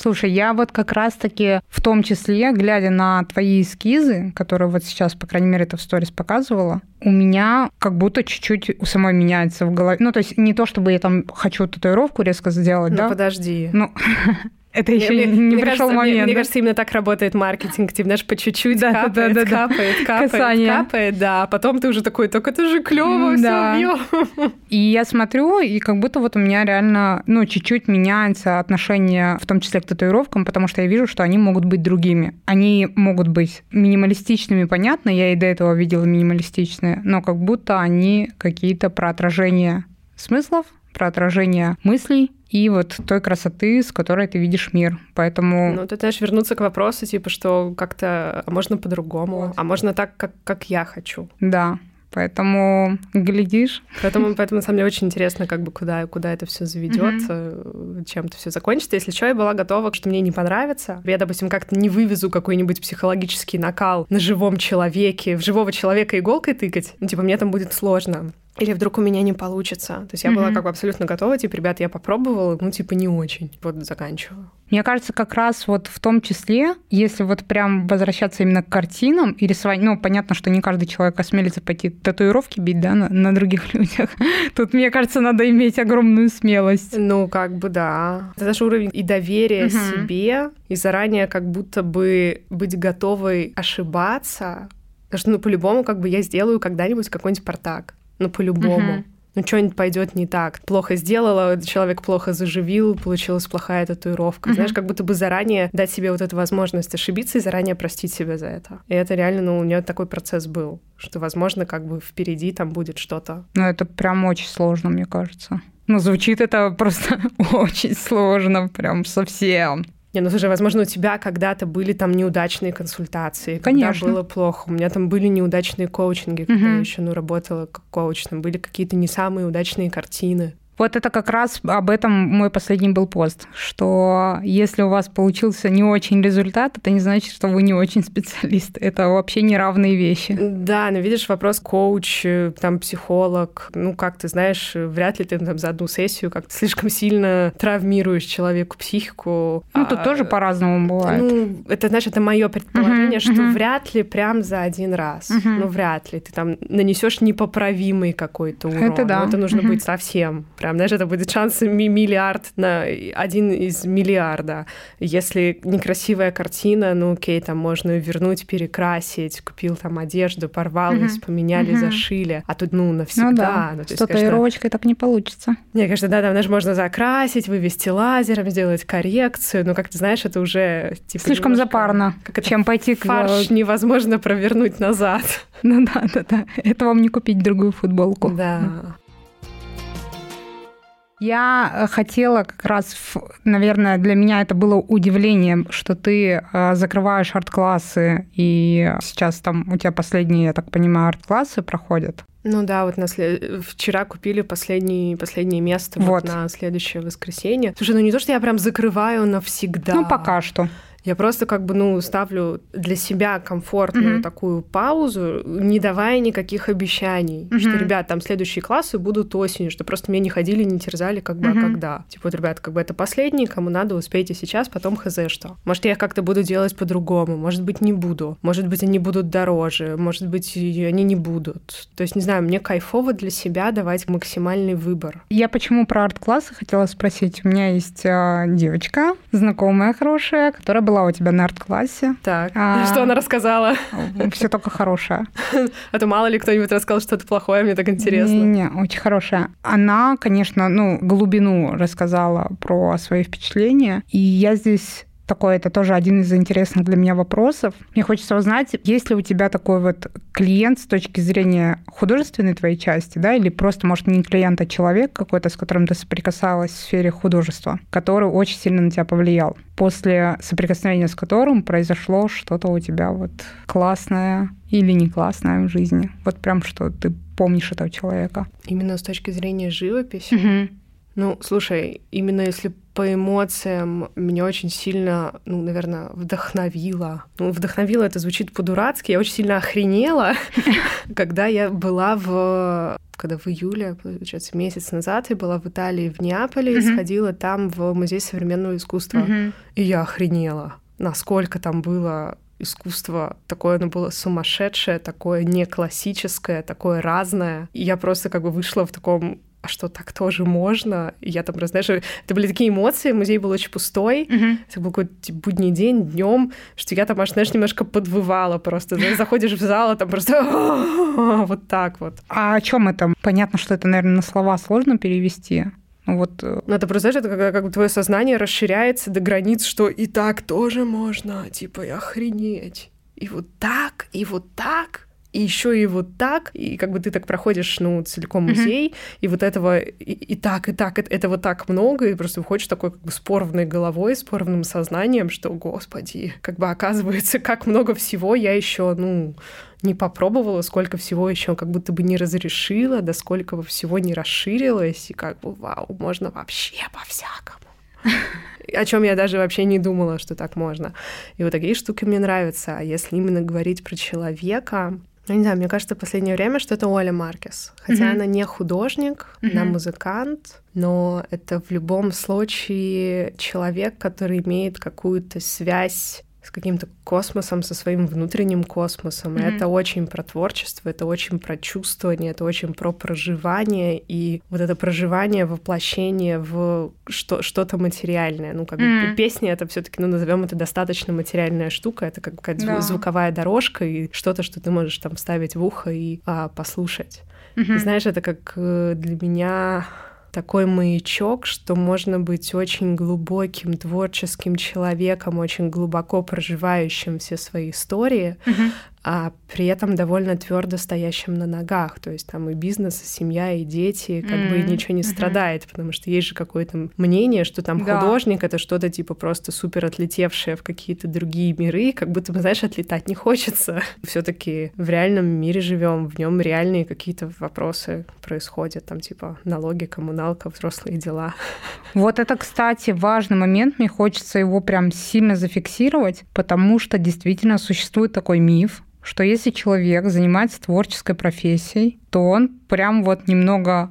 Слушай, я вот как раз-таки в том числе, глядя на твои эскизы, которые вот сейчас, по крайней мере, это в сторис показывала, у меня как будто чуть-чуть у самой меняется в голове. Ну, то есть не то, чтобы я там хочу татуировку резко сделать, Ну, да? подожди. Ну, это еще Мне- не мне пришел кажется, мне- момент. Мне да? кажется, именно так работает маркетинг. Типа, знаешь, по чуть-чуть Да, да, капает, да, да. капает, капает, Касание. капает, да. А потом ты уже такой, только это же клево, Да. все бьем. И я смотрю, и как будто вот у меня реально, ну, чуть-чуть меняется отношение, в том числе к татуировкам, потому что я вижу, что они могут быть другими. Они могут быть минималистичными, понятно, я и до этого видела минималистичные, но как будто они какие-то про отражение смыслов, про отражение мыслей и вот той красоты, с которой ты видишь мир. Поэтому Ну, ты знаешь, вернуться к вопросу, типа, что как-то а можно по-другому, а можно так, как, как я хочу. да, поэтому глядишь. Поэтому, поэтому на самом деле очень интересно, как бы куда, куда это все заведет, чем это все закончится. Если что, я была готова, что мне не понравится. Я, допустим, как-то не вывезу какой-нибудь психологический накал на живом человеке, в живого человека иголкой тыкать. Ну, типа, мне там будет сложно. Или вдруг у меня не получится. То есть я была Мгм. как бы абсолютно готова, типа, ребят, я попробовала, ну, типа, не очень. Вот заканчиваю. Мне кажется, как раз вот в том числе, если вот прям возвращаться именно к картинам и рисовать, ну, понятно, что не каждый человек осмелится пойти татуировки бить, да, на, на других людях. Тут, мне кажется, надо иметь огромную смелость. Ну, как бы да. Это даже уровень и доверия Мгм. себе, и заранее как будто бы быть готовой ошибаться. Потому что, ну, по-любому, как бы я сделаю когда-нибудь какой-нибудь портак. Ну, по-любому. Мгм. Ну, что-нибудь пойдет не так. Плохо сделала, человек плохо заживил, получилась плохая татуировка. Мгм. Знаешь, как будто бы заранее дать себе вот эту возможность ошибиться и заранее простить себя за это. И это реально, ну, у нее такой процесс был, что, возможно, как бы впереди там будет что-то. Ну, это прям очень сложно, мне кажется. Ну, звучит это просто очень сложно, прям совсем. Не, ну слушай, возможно, у тебя когда-то были там неудачные консультации, Конечно. когда было плохо. У меня там были неудачные коучинги, когда Мгм. я еще ну, работала как коуч, там были какие-то не самые удачные картины. Вот это как раз об этом мой последний был пост, что если у вас получился не очень результат, это не значит, что вы не очень специалист. Это вообще не равные вещи. Да, но видишь, вопрос коуч, э, там психолог, ну как ты знаешь, вряд ли ты там за одну сессию как-то слишком сильно травмируешь человеку психику. Ну, тут а, тоже по-разному бывает. Ну, это, знаешь, это мое предположение, uh-huh, что uh-huh. вряд ли прям за один раз. Uh-huh. Ну, вряд ли. Ты там нанесешь непоправимый какой-то урон. Это да. Но это нужно uh-huh. быть совсем. Прям, знаешь, это будет шанс миллиард на один из миллиарда. Если некрасивая картина, ну, окей, там можно вернуть, перекрасить, купил там одежду, порвал, uh-huh. поменяли, uh-huh. зашили. А тут, ну, навсегда. Ну, да. ну, то есть, С татуировочкой так не получится. Мне кажется, да, там, знаешь, можно закрасить, вывести лазером, сделать коррекцию. Ну, как ты знаешь, это уже типа, слишком немножко, запарно, как чем пойти к фарш невозможно провернуть назад. Ну да, да, да. Это вам не купить другую футболку. Да. Я хотела как раз, наверное, для меня это было удивлением, что ты э, закрываешь арт-классы, и сейчас там у тебя последние, я так понимаю, арт-классы проходят. Ну да, вот на след... вчера купили последний, последнее место вот. вот на следующее воскресенье. Слушай, ну не то, что я прям закрываю навсегда. Ну пока что. Я просто как бы, ну, ставлю для себя комфортную mm-hmm. такую паузу, не давая никаких обещаний, mm-hmm. что, ребят, там следующие классы будут осенью, что просто меня не ходили, не терзали, как бы, mm-hmm. а когда. Типа, вот, ребят, как бы это последний, кому надо, успейте сейчас, потом хз что. Может, я их как-то буду делать по-другому, может быть, не буду. Может быть, они будут дороже, может быть, они не будут. То есть, не знаю, мне кайфово для себя давать максимальный выбор. Я почему про арт-классы хотела спросить? У меня есть э, девочка, знакомая хорошая, которая была у тебя на арт-классе. Так, а... что она рассказала? Все только хорошее. А то мало ли кто-нибудь рассказал что-то плохое, мне так интересно. Не-не, очень хорошее. Она, конечно, ну, глубину рассказала про свои впечатления, и я здесь такой, это тоже один из интересных для меня вопросов. Мне хочется узнать, есть ли у тебя такой вот клиент с точки зрения художественной твоей части, да, или просто, может, не клиент, а человек какой-то, с которым ты соприкасалась в сфере художества, который очень сильно на тебя повлиял, после соприкосновения с которым произошло что-то у тебя вот классное или не классное в жизни. Вот прям что ты помнишь этого человека. Именно с точки зрения живописи? Угу. Ну, слушай, именно если по эмоциям меня очень сильно, ну, наверное, вдохновило. Ну, вдохновило это звучит по-дурацки. Я очень сильно охренела, когда я была в когда в июле, получается, месяц назад я была в Италии, в Неаполе, и сходила там в музей современного искусства. И я охренела, насколько там было искусство такое, оно было сумасшедшее, такое не классическое, такое разное. И я просто как бы вышла в таком а что так тоже можно? И я там, знаешь, это были такие эмоции, музей был очень пустой, mm-hmm. это был какой-то типа, будний день, днем, что я там аж, знаешь, немножко подвывала просто. Знаешь, заходишь в зал, а там просто вот так вот. А о чем это? Понятно, что это, наверное, на слова сложно перевести. Ну вот. Э, ну, это просто, знаешь, это когда как бы твое сознание расширяется до границ, что и так тоже можно, типа, охренеть. И вот так, и вот так и еще и вот так, и как бы ты так проходишь, ну, целиком музей, mm-hmm. и вот этого и, и так, и так, этого так много, и просто выходишь такой как бы с порванной головой, с порванным сознанием, что, господи, как бы оказывается, как много всего я еще, ну, не попробовала, сколько всего еще как будто бы не разрешила, да сколько всего не расширилось, и как бы, вау, можно вообще по-всякому о чем я даже вообще не думала, что так можно. И вот такие штуки мне нравятся. А если именно говорить про человека, ну, не знаю, мне кажется, в последнее время, что это Оля Маркес. Хотя mm-hmm. она не художник, mm-hmm. она музыкант, но это в любом случае человек, который имеет какую-то связь с каким-то космосом, со своим внутренним космосом. Mm-hmm. Это очень про творчество, это очень про чувствование, это очень про проживание. И вот это проживание, воплощение в что- что-то материальное. Ну, как mm-hmm. бы песня это все таки ну, назовем это достаточно материальная штука. Это как какая-то да. звуковая дорожка и что-то, что ты можешь там ставить в ухо и а, послушать. Mm-hmm. И знаешь, это как э, для меня такой маячок, что можно быть очень глубоким творческим человеком, очень глубоко проживающим все свои истории, mm-hmm. А при этом довольно твердо стоящим на ногах. То есть там и бизнес, и семья, и дети, как mm-hmm. бы ничего не страдает, mm-hmm. потому что есть же какое-то мнение, что там да. художник это что-то типа просто супер отлетевшее в какие-то другие миры, как будто бы, знаешь, отлетать не хочется. Все-таки в реальном мире живем, в нем реальные какие-то вопросы происходят, там типа налоги, коммуналка, взрослые дела. Вот это, кстати, важный момент, мне хочется его прям сильно зафиксировать, потому что действительно существует такой миф, что если человек занимается творческой профессией, то он прям вот немного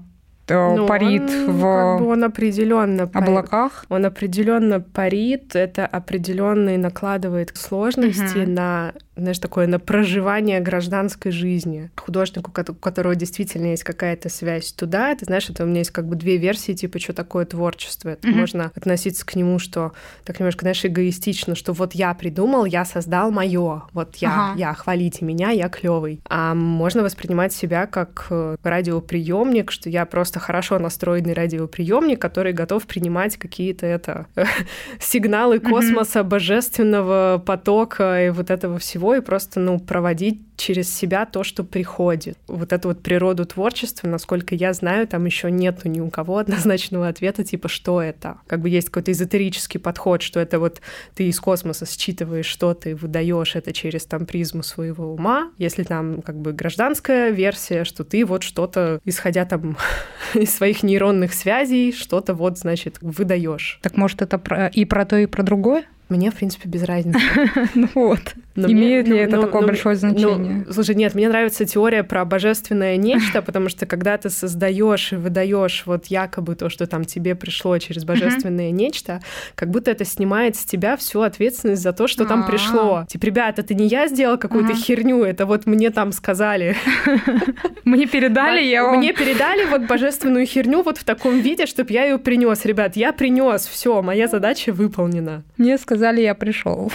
Э, ну, парит он, в как бы он определенно облаках. Он определенно парит, это определенно накладывает сложности угу. на знаешь, такое на проживание гражданской жизни. Художнику, у которого действительно есть какая-то связь туда, ты знаешь, это у меня есть как бы две версии, типа, что такое творчество. Это mm-hmm. можно относиться к нему, что так немножко, знаешь, эгоистично, что вот я придумал, я создал мое, вот я, ага. я, хвалите меня, я клевый. А можно воспринимать себя как э, радиоприемник, что я просто хорошо настроенный радиоприемник, который готов принимать какие-то это сигналы космоса, mm-hmm. божественного потока и вот этого всего и просто, ну, проводить через себя то, что приходит. Вот эту вот природу творчества, насколько я знаю, там еще нету ни у кого однозначного ответа, типа, что это. Как бы есть какой-то эзотерический подход, что это вот ты из космоса считываешь что-то и выдаешь это через там призму своего ума. Если там как бы гражданская версия, что ты вот что-то, исходя там из своих нейронных связей, что-то вот, значит, выдаешь. Так может это про... и про то, и про другое? Мне, в принципе, без разницы. Ну вот. Имеет ли это такое большое значение? Слушай, нет, мне нравится теория про божественное нечто, потому что когда ты создаешь и выдаешь вот якобы то, что там тебе пришло через божественное нечто, как будто это снимает с тебя всю ответственность за то, что там пришло. Типа, ребята, это не я сделал какую-то херню, это вот мне там сказали. Мне передали, я вам... Мне передали вот божественную херню вот в таком виде, чтобы я ее принес. Ребят, я принес, все, моя задача выполнена. Мне сказали сказали, я пришел.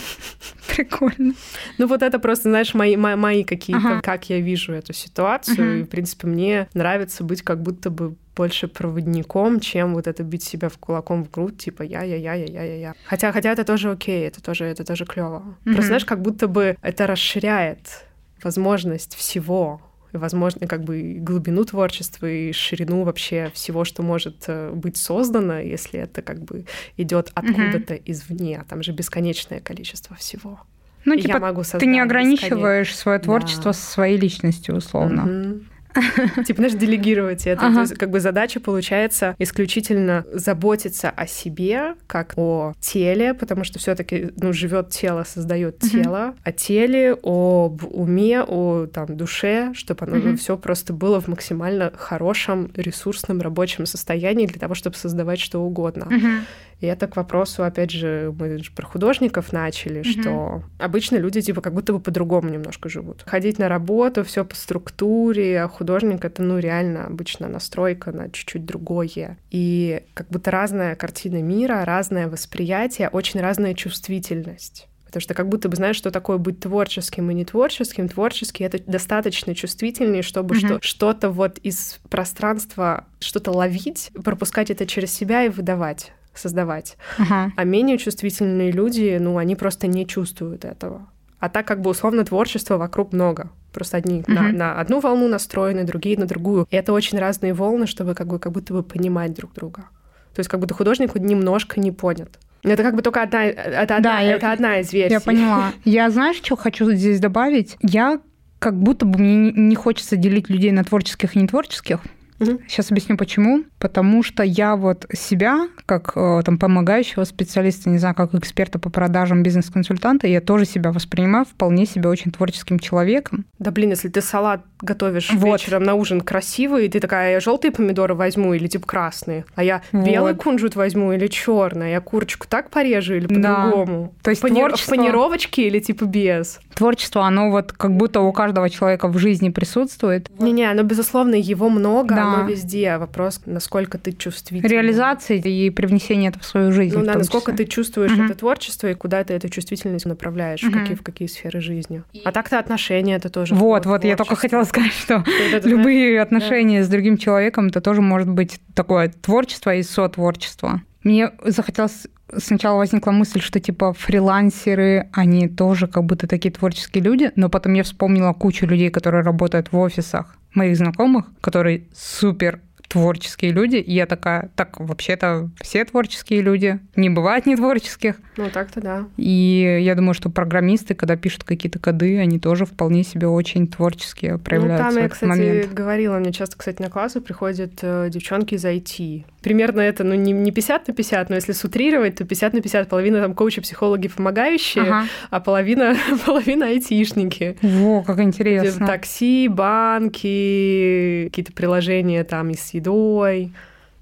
Прикольно. Ну вот это просто, знаешь, мои, мои, мои какие-то, ага. как я вижу эту ситуацию. Ага. И, в принципе, мне нравится быть как будто бы больше проводником, чем вот это бить себя в кулаком в грудь, типа я, я, я, я, я, я, я. Хотя, хотя это тоже окей, это тоже, это тоже клево. mm Просто знаешь, как будто бы это расширяет возможность всего возможно, как бы глубину творчества и ширину вообще всего, что может э, быть создано, если это как бы идет откуда-то mm-hmm. извне. Там же бесконечное количество всего. Ну, типа, ты не ограничиваешь бесконечно. свое творчество да. своей личностью, условно. Mm-hmm. Типа, знаешь, делегировать это. Ага. То есть, как бы задача получается исключительно заботиться о себе, как о теле, потому что все-таки ну, живет тело, создает тело, о теле, об уме, о там, душе, чтобы оно угу. все просто было в максимально хорошем, ресурсном, рабочем состоянии для того, чтобы создавать что угодно. Угу. И это к вопросу, опять же, мы же про художников начали, mm-hmm. что обычно люди типа как будто бы по-другому немножко живут. Ходить на работу, все по структуре, а художник это, ну, реально обычно настройка на чуть-чуть другое. И как будто разная картина мира, разное восприятие, очень разная чувствительность. Потому что как будто бы знаешь, что такое быть творческим и не творческим. Творческий — это достаточно чувствительнее, чтобы mm-hmm. что, что-то вот из пространства, что-то ловить, пропускать это через себя и выдавать создавать. Ага. А менее чувствительные люди, ну, они просто не чувствуют этого. А так как бы условно творчества вокруг много. Просто одни угу. на, на одну волну настроены, другие на другую. И это очень разные волны, чтобы как бы как будто бы понимать друг друга. То есть как будто художник немножко не понят. Это как бы только одна, это, одна, да, это я, одна из версий. Я поняла. Я знаешь, что хочу здесь добавить? Я как будто бы мне не хочется делить людей на творческих и нетворческих. Угу. Сейчас объясню почему. Потому что я вот себя, как э, там помогающего специалиста, не знаю, как эксперта по продажам, бизнес-консультанта, я тоже себя воспринимаю вполне себе очень творческим человеком. Да блин, если ты салат готовишь вот. вечером на ужин красивый, и ты такая, я желтые помидоры возьму или типа красные, а я вот. белый кунжут возьму или черный, а я курочку так порежу или по-другому. Да. То есть Пани... творчество... В панировочке или типа без? Творчество, оно вот как будто у каждого человека в жизни присутствует. Не-не, оно, безусловно, его много, да. Оно везде. Вопрос, насколько ты чувствителен. Реализации и привнесение этого в свою жизнь. Ну да, насколько ты чувствуешь угу. это творчество и куда ты эту чувствительность направляешь, угу. в, какие, в какие сферы жизни. А так-то отношения это тоже. Вот, вот, я только хотела сказать, что любые отношения с другим человеком, это тоже может быть такое творчество и сотворчество. Мне захотелось сначала возникла мысль, что типа фрилансеры, они тоже как будто такие творческие люди, но потом я вспомнила кучу людей, которые работают в офисах моих знакомых, которые супер творческие люди. И я такая, так, вообще-то все творческие люди. Не бывает не творческих. Ну, так-то да. И я думаю, что программисты, когда пишут какие-то коды, они тоже вполне себе очень творческие проявляются Ну, там я, кстати, момент. говорила, мне часто, кстати, на классы приходят э, девчонки из IT. Примерно это, ну, не, не 50 на 50, но если сутрировать, то 50 на 50. Половина там коучи, психологи, помогающие, Ага. а половина, половина айтишники. Во, как интересно. Такси, банки, какие-то приложения там и с едой.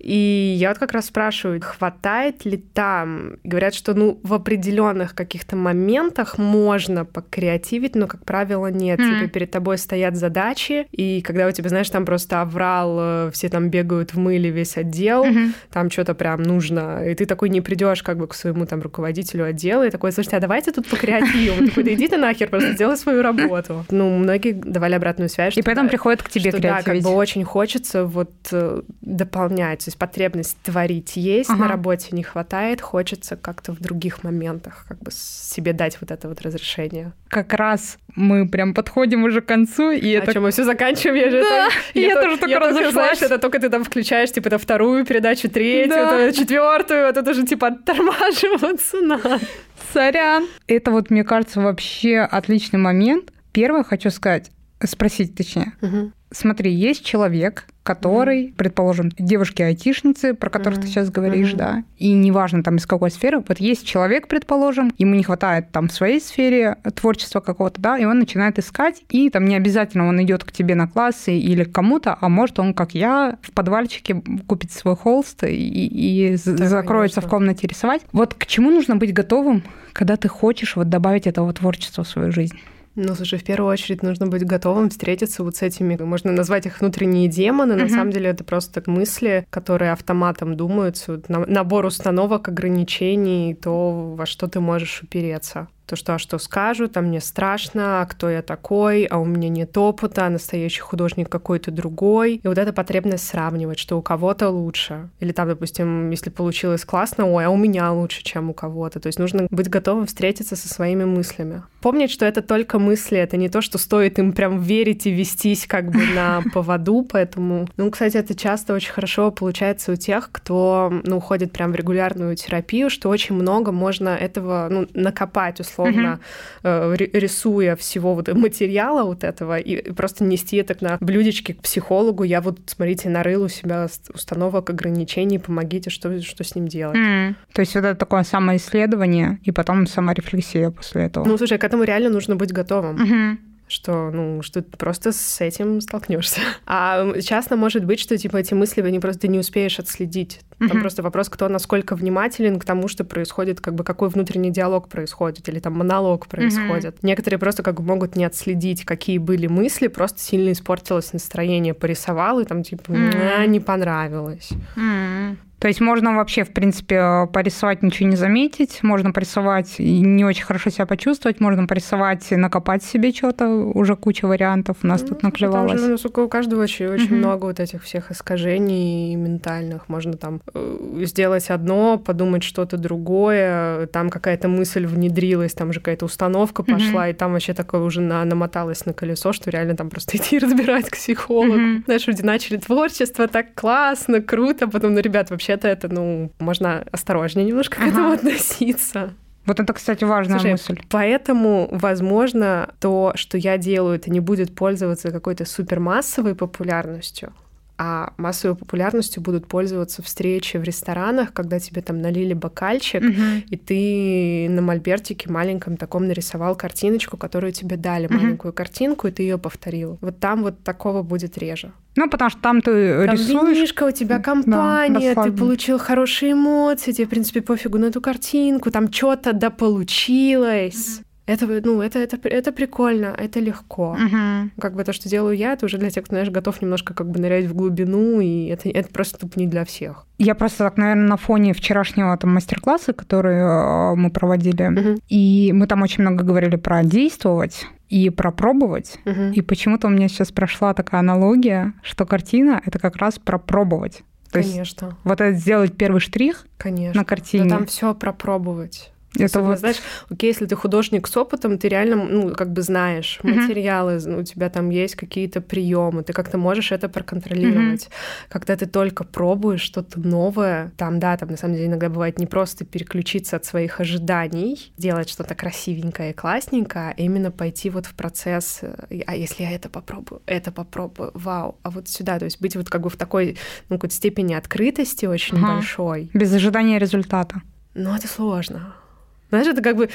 И я вот как раз спрашиваю, хватает ли там? Говорят, что ну в определенных каких-то моментах можно покреативить, но, как правило, нет. Мгм. Типа перед тобой стоят задачи, и когда у тебя, знаешь, там просто аврал, э, все там бегают в мыле весь отдел, Мгм. там что-то прям нужно, и ты такой не придешь как бы к своему там руководителю отдела и такой, слушайте, а давайте тут покреативим. Такой, да иди ты нахер, просто сделай свою работу. Ну, многие давали обратную связь, И поэтому приходят к тебе что, да, как креативить. бы очень хочется вот э, дополнять, есть потребность творить есть, Ага. на работе не хватает, хочется как-то в других моментах как бы себе дать вот это вот разрешение. Как раз мы прям подходим уже к концу, и А это что, мы все заканчиваем? Я же Да, только- я то- тоже только знаешь, разошлась. это только ты там включаешь, типа, это вторую передачу, третью, Да. это четвертую, а тут уже, типа, оттормаживаться надо. Сорян. Это вот, мне кажется, вообще отличный момент. Первое хочу сказать, спросить точнее. Смотри, есть человек, который, предположим, девушки-айтишницы, про которых Мгм. ты сейчас говоришь, Мгм. да, и неважно там из какой сферы, вот есть человек, предположим, ему не хватает там в своей сфере творчества какого-то, да, и он начинает искать, и там не обязательно он идет к тебе на классы или к кому-то, а может он, как я, в подвальчике купит свой холст и, и Да, закроется конечно. в комнате рисовать. Вот к чему нужно быть готовым, когда ты хочешь вот добавить этого творчества в свою жизнь? Ну, слушай, в первую очередь нужно быть готовым встретиться вот с этими, можно назвать их внутренние демоны, на Мгм. самом деле это просто мысли, которые автоматом думаются, вот на- набор установок, ограничений, то, во что ты можешь упереться. То, что, а что скажут, а мне страшно, а кто я такой, а у меня нет опыта, а настоящий художник какой-то другой. И вот эта потребность сравнивать, что у кого-то лучше. Или там, допустим, если получилось классно, ой, а у меня лучше, чем у кого-то. То есть нужно быть готовым встретиться со своими мыслями. Помнить, что это только мысли, это не то, что стоит им прям верить и вестись как бы на поводу, поэтому... Ну, кстати, это часто очень хорошо получается у тех, кто, ну, уходит прям в регулярную терапию, что очень много можно этого, ну, накопать, условно, э, ри- рисуя всего вот материала вот этого, и просто нести это на блюдечке к психологу. Я вот, смотрите, нарыл у себя установок, ограничений, помогите, что, что с ним делать. М. То есть вот это такое самоисследование и потом саморефлексия после этого. Ну, слушай, к этому реально нужно быть готовым. Мгм. Что, ну, что ты просто с этим столкнешься. А часто может быть, что, типа, эти мысли, они просто не успеешь отследить. Там Мгм. просто вопрос, кто насколько внимателен к тому, что происходит, как бы, какой внутренний диалог происходит, или там монолог происходит. Некоторые просто как бы могут не отследить, какие были мысли, просто сильно испортилось настроение, порисовал, и там, типа. «А, не понравилось. М. То есть можно вообще, в принципе, порисовать, ничего не заметить, можно порисовать и не очень хорошо себя почувствовать, можно порисовать и накопать себе что-то, уже куча вариантов у нас Ну, тут наклевалось. же, ну, сука, у каждого очень, очень Мгм. много вот этих всех искажений ментальных. Можно там э, сделать одно, подумать что-то другое, там какая-то мысль внедрилась, там же какая-то установка пошла, и там вообще такое уже на, намоталось на колесо, что реально там просто идти разбирать к психологу. Мгм. Знаешь, люди начали творчество, так классно, круто, потом, ну, ребят, вообще-то это, ну, можно осторожнее немножко к Ага. этому относиться. Вот это, кстати, важная Слушай, мысль. Поэтому, возможно, то, что я делаю, это не будет пользоваться какой-то супермассовой популярностью, а массовой популярностью будут пользоваться встречи в ресторанах, когда тебе там налили бокальчик, Мгм. и ты на мольбертике маленьком таком нарисовал картиночку, которую тебе дали, Мгм. маленькую картинку, и ты ее повторил. Вот там вот такого будет реже. Ну, потому что там ты Там рисуешь. винишко, у тебя компания, ты расслабленно. получил хорошие эмоции, тебе, в принципе, пофигу на эту картинку, там что-то да получилось. Это, ну, это, это, это прикольно, это легко. Мгм. Как бы то, что делаю я, это уже для тех, кто, знаешь, готов немножко как бы нырять в глубину, и это, это просто тупо не для всех. Я просто так, наверное, на фоне вчерашнего там мастер-класса, который э, мы проводили, Мгм. и мы там очень много говорили про действовать и про пробовать. Мгм. И почему-то у меня сейчас прошла такая аналогия, что картина — это как раз про пробовать. То есть Конечно, вот это сделать первый штрих конечно. на картине. Да там все пропробовать. Это Особенно, вот знаешь, окей, если ты художник с опытом, ты реально, ну, как бы знаешь Мгм. материалы, ну, у тебя там есть какие-то приемы, ты как-то можешь это проконтролировать. Когда ты только пробуешь что-то новое, там, да, там на самом деле иногда бывает не просто переключиться от своих ожиданий, делать что-то красивенькое и классненькое, а именно пойти вот в процесс, э, а если я это попробую, это попробую, вау, а вот сюда, то есть быть вот как бы в такой, ну, какой-то степени открытости очень Ага. большой. без ожидания результата. Но это сложно. Знаешь, это как бы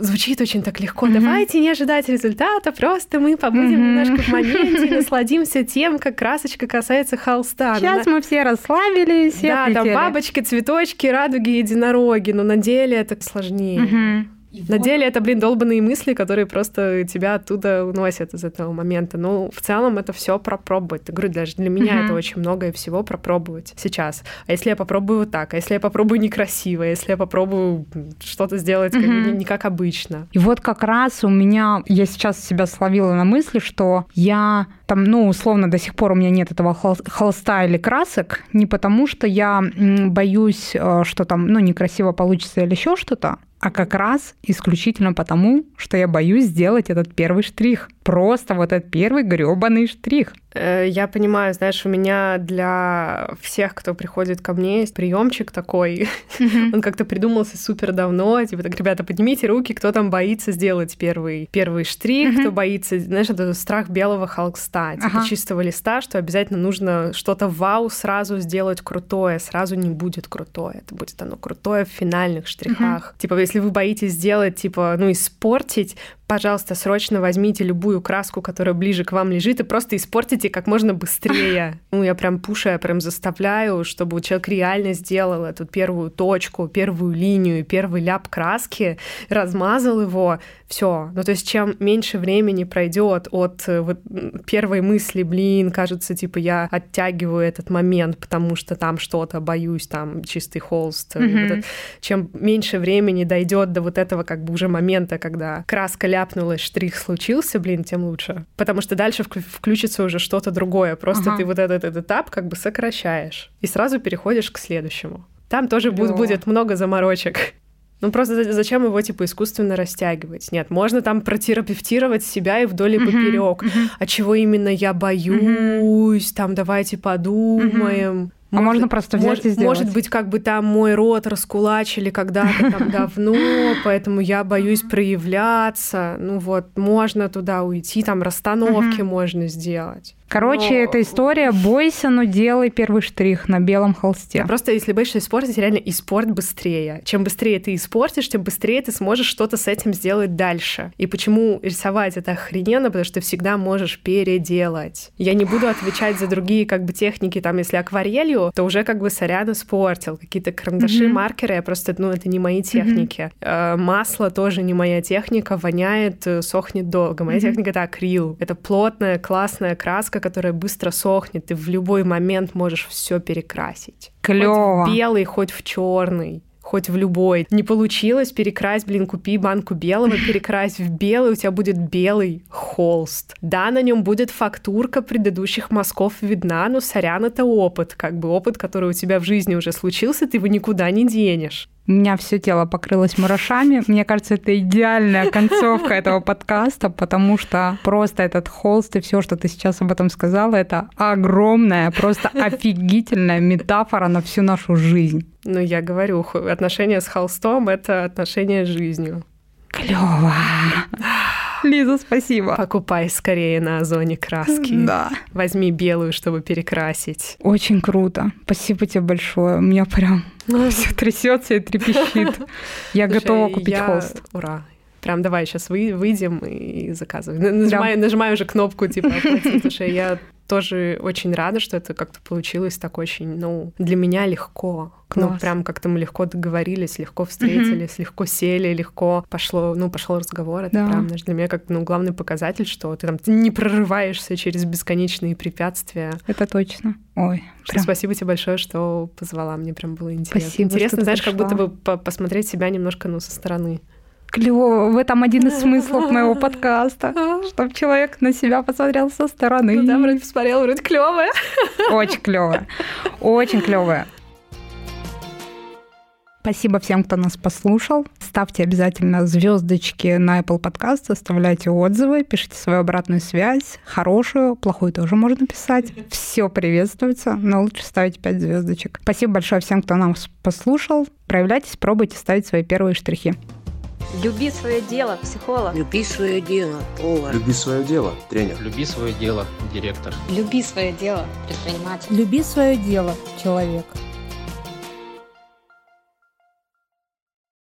звучит очень так легко. Мгм. Давайте не ожидать результата, просто мы побудем Мгм. немножко в моменте и насладимся тем, как красочка касается холста. Сейчас на- мы все расслабились, Да, там бабочки, цветочки, радуги, единороги, но на деле это сложнее. Мгм. На деле это, блин, долбанные мысли, которые просто тебя оттуда уносят из этого момента. Ну, в целом это все пропробовать. Я говорю, даже для меня Мгм. это очень многое всего пропробовать сейчас. А если я попробую вот так? А если я попробую некрасиво? А если я попробую что-то сделать как бы Мгм. не, не как обычно? И вот как раз у меня, я сейчас себя словила на мысли, что я там, ну, условно, до сих пор у меня нет этого хол- холста или красок, не потому что я боюсь, э, что там, ну, некрасиво получится или еще что-то, а как раз исключительно потому, что я боюсь сделать этот первый штрих. Просто вот этот первый грёбаный штрих. Э, Я понимаю, знаешь, у меня для всех, кто приходит ко мне, есть приемчик такой. Он как-то придумался супер давно. Типа, так, ребята, поднимите руки, кто там боится сделать первый, первый штрих, кто боится, знаешь, это страх белого холста, типа Ага. чистого листа, что обязательно нужно что-то вау сразу сделать крутое, сразу не будет крутое. Это будет оно крутое в финальных штрихах. Типа, если вы боитесь сделать, типа, ну, испортить, пожалуйста, срочно возьмите любую краску, которая ближе к вам лежит, и просто испортите как можно быстрее. Ну, я прям пушу, я прям заставляю, чтобы человек реально сделал эту первую точку, первую линию, первый ляп краски, размазал его, все. Ну, то есть, чем меньше времени пройдет от э, вот, первой мысли, блин, кажется, типа, я оттягиваю этот момент, потому что там что-то боюсь, там чистый холст, Мгм. вот это, чем меньше времени дойдет до вот этого как бы уже момента, когда краска ляпнулась, штрих случился, блин, тем лучше. Потому что дальше вк- включится уже что-то другое. Просто Ага. ты вот этот, этот этап как бы сокращаешь. И сразу переходишь к следующему. Там тоже будет, Клёво. будет много заморочек. Ну просто за- зачем его типа искусственно растягивать? Нет, можно там протерапевтировать себя и вдоль и поперек. мгм. А чего именно я боюсь? Там давайте подумаем. А можно просто взять может, и сделать. Может быть, как бы там мой рот раскулачили когда-то там давно, поэтому я боюсь проявляться. Ну вот, можно туда уйти, там расстановки можно сделать. Короче, Но- эта история «бойся, но делай первый штрих на белом холсте». Просто если боишься испортить, реально испорт быстрее. Чем быстрее ты испортишь, тем быстрее ты сможешь что-то с этим сделать дальше. И почему рисовать это охрененно? Потому что ты всегда можешь переделать. Я не буду отвечать за другие как бы техники, там, если акварелью, то уже как бы сорян испортил. Какие-то карандаши, Мгм. маркеры, я просто, ну, это не мои техники. Э, Масло тоже не моя техника, воняет, э, сохнет долго. Моя Мгм. техника — это акрил. Это плотная, классная краска, которая быстро сохнет. Ты в любой момент можешь все перекрасить. Клево. Хоть в белый, хоть в черный. Хоть в любой. Не получилось перекрасть, блин, купи банку белого, перекрась в белый, у тебя будет белый холст. Да, на нем будет фактурка предыдущих мазков видна, но сорян, это опыт. Как бы опыт, который у тебя в жизни уже случился, ты его никуда не денешь. У меня все тело покрылось мурашами. Мне кажется, это идеальная концовка этого подкаста, потому что просто этот холст и все, что ты сейчас об этом сказала, это огромная, просто офигительная метафора на всю нашу жизнь. Ну, я говорю, отношения с холстом — это отношения с жизнью. Клево. Лиза, спасибо. Покупай скорее на Озоне краски. Да. Возьми белую, чтобы перекрасить. Очень круто. Спасибо тебе большое. У меня прям все трясется и трепещет. Я Слушай, готова купить я- холст. Ура. Прям давай сейчас выйдем и заказывай. Н- Нажимаю, нажимаю уже кнопку типа оплатить. Слушай, я тоже очень рада, что это как-то получилось так очень, ну, для меня легко. Ну, Класс. прям как-то мы легко договорились, легко встретились, легко сели, легко пошло, ну, пошел разговор. Это Да. прям, для меня как, ну, главный показатель, что ты там не прорываешься через бесконечные препятствия. Это точно. Ой, Что прям. спасибо тебе большое, что позвала. Мне прям было интересно. Спасибо, интересно, ты знаешь, как будто пришла. бы по- посмотреть себя немножко, ну, со стороны. Клево, в этом один из смыслов моего подкаста, чтобы человек на себя посмотрел со стороны. Ну да, вроде посмотрел, вроде клевая. Очень клевая, очень клевая. Спасибо всем, кто нас послушал. Ставьте обязательно звездочки на Apple Podcast, оставляйте отзывы, пишите свою обратную связь. Хорошую, плохую тоже можно писать. Все приветствуется, но лучше ставить 5 звездочек. Спасибо большое всем, кто нас послушал. Проявляйтесь, пробуйте ставить свои первые штрихи. Люби свое дело, психолог. Люби свое дело, повар. Люби свое дело, тренер. Люби свое дело, директор. Люби свое дело, предприниматель. Люби свое дело, человек.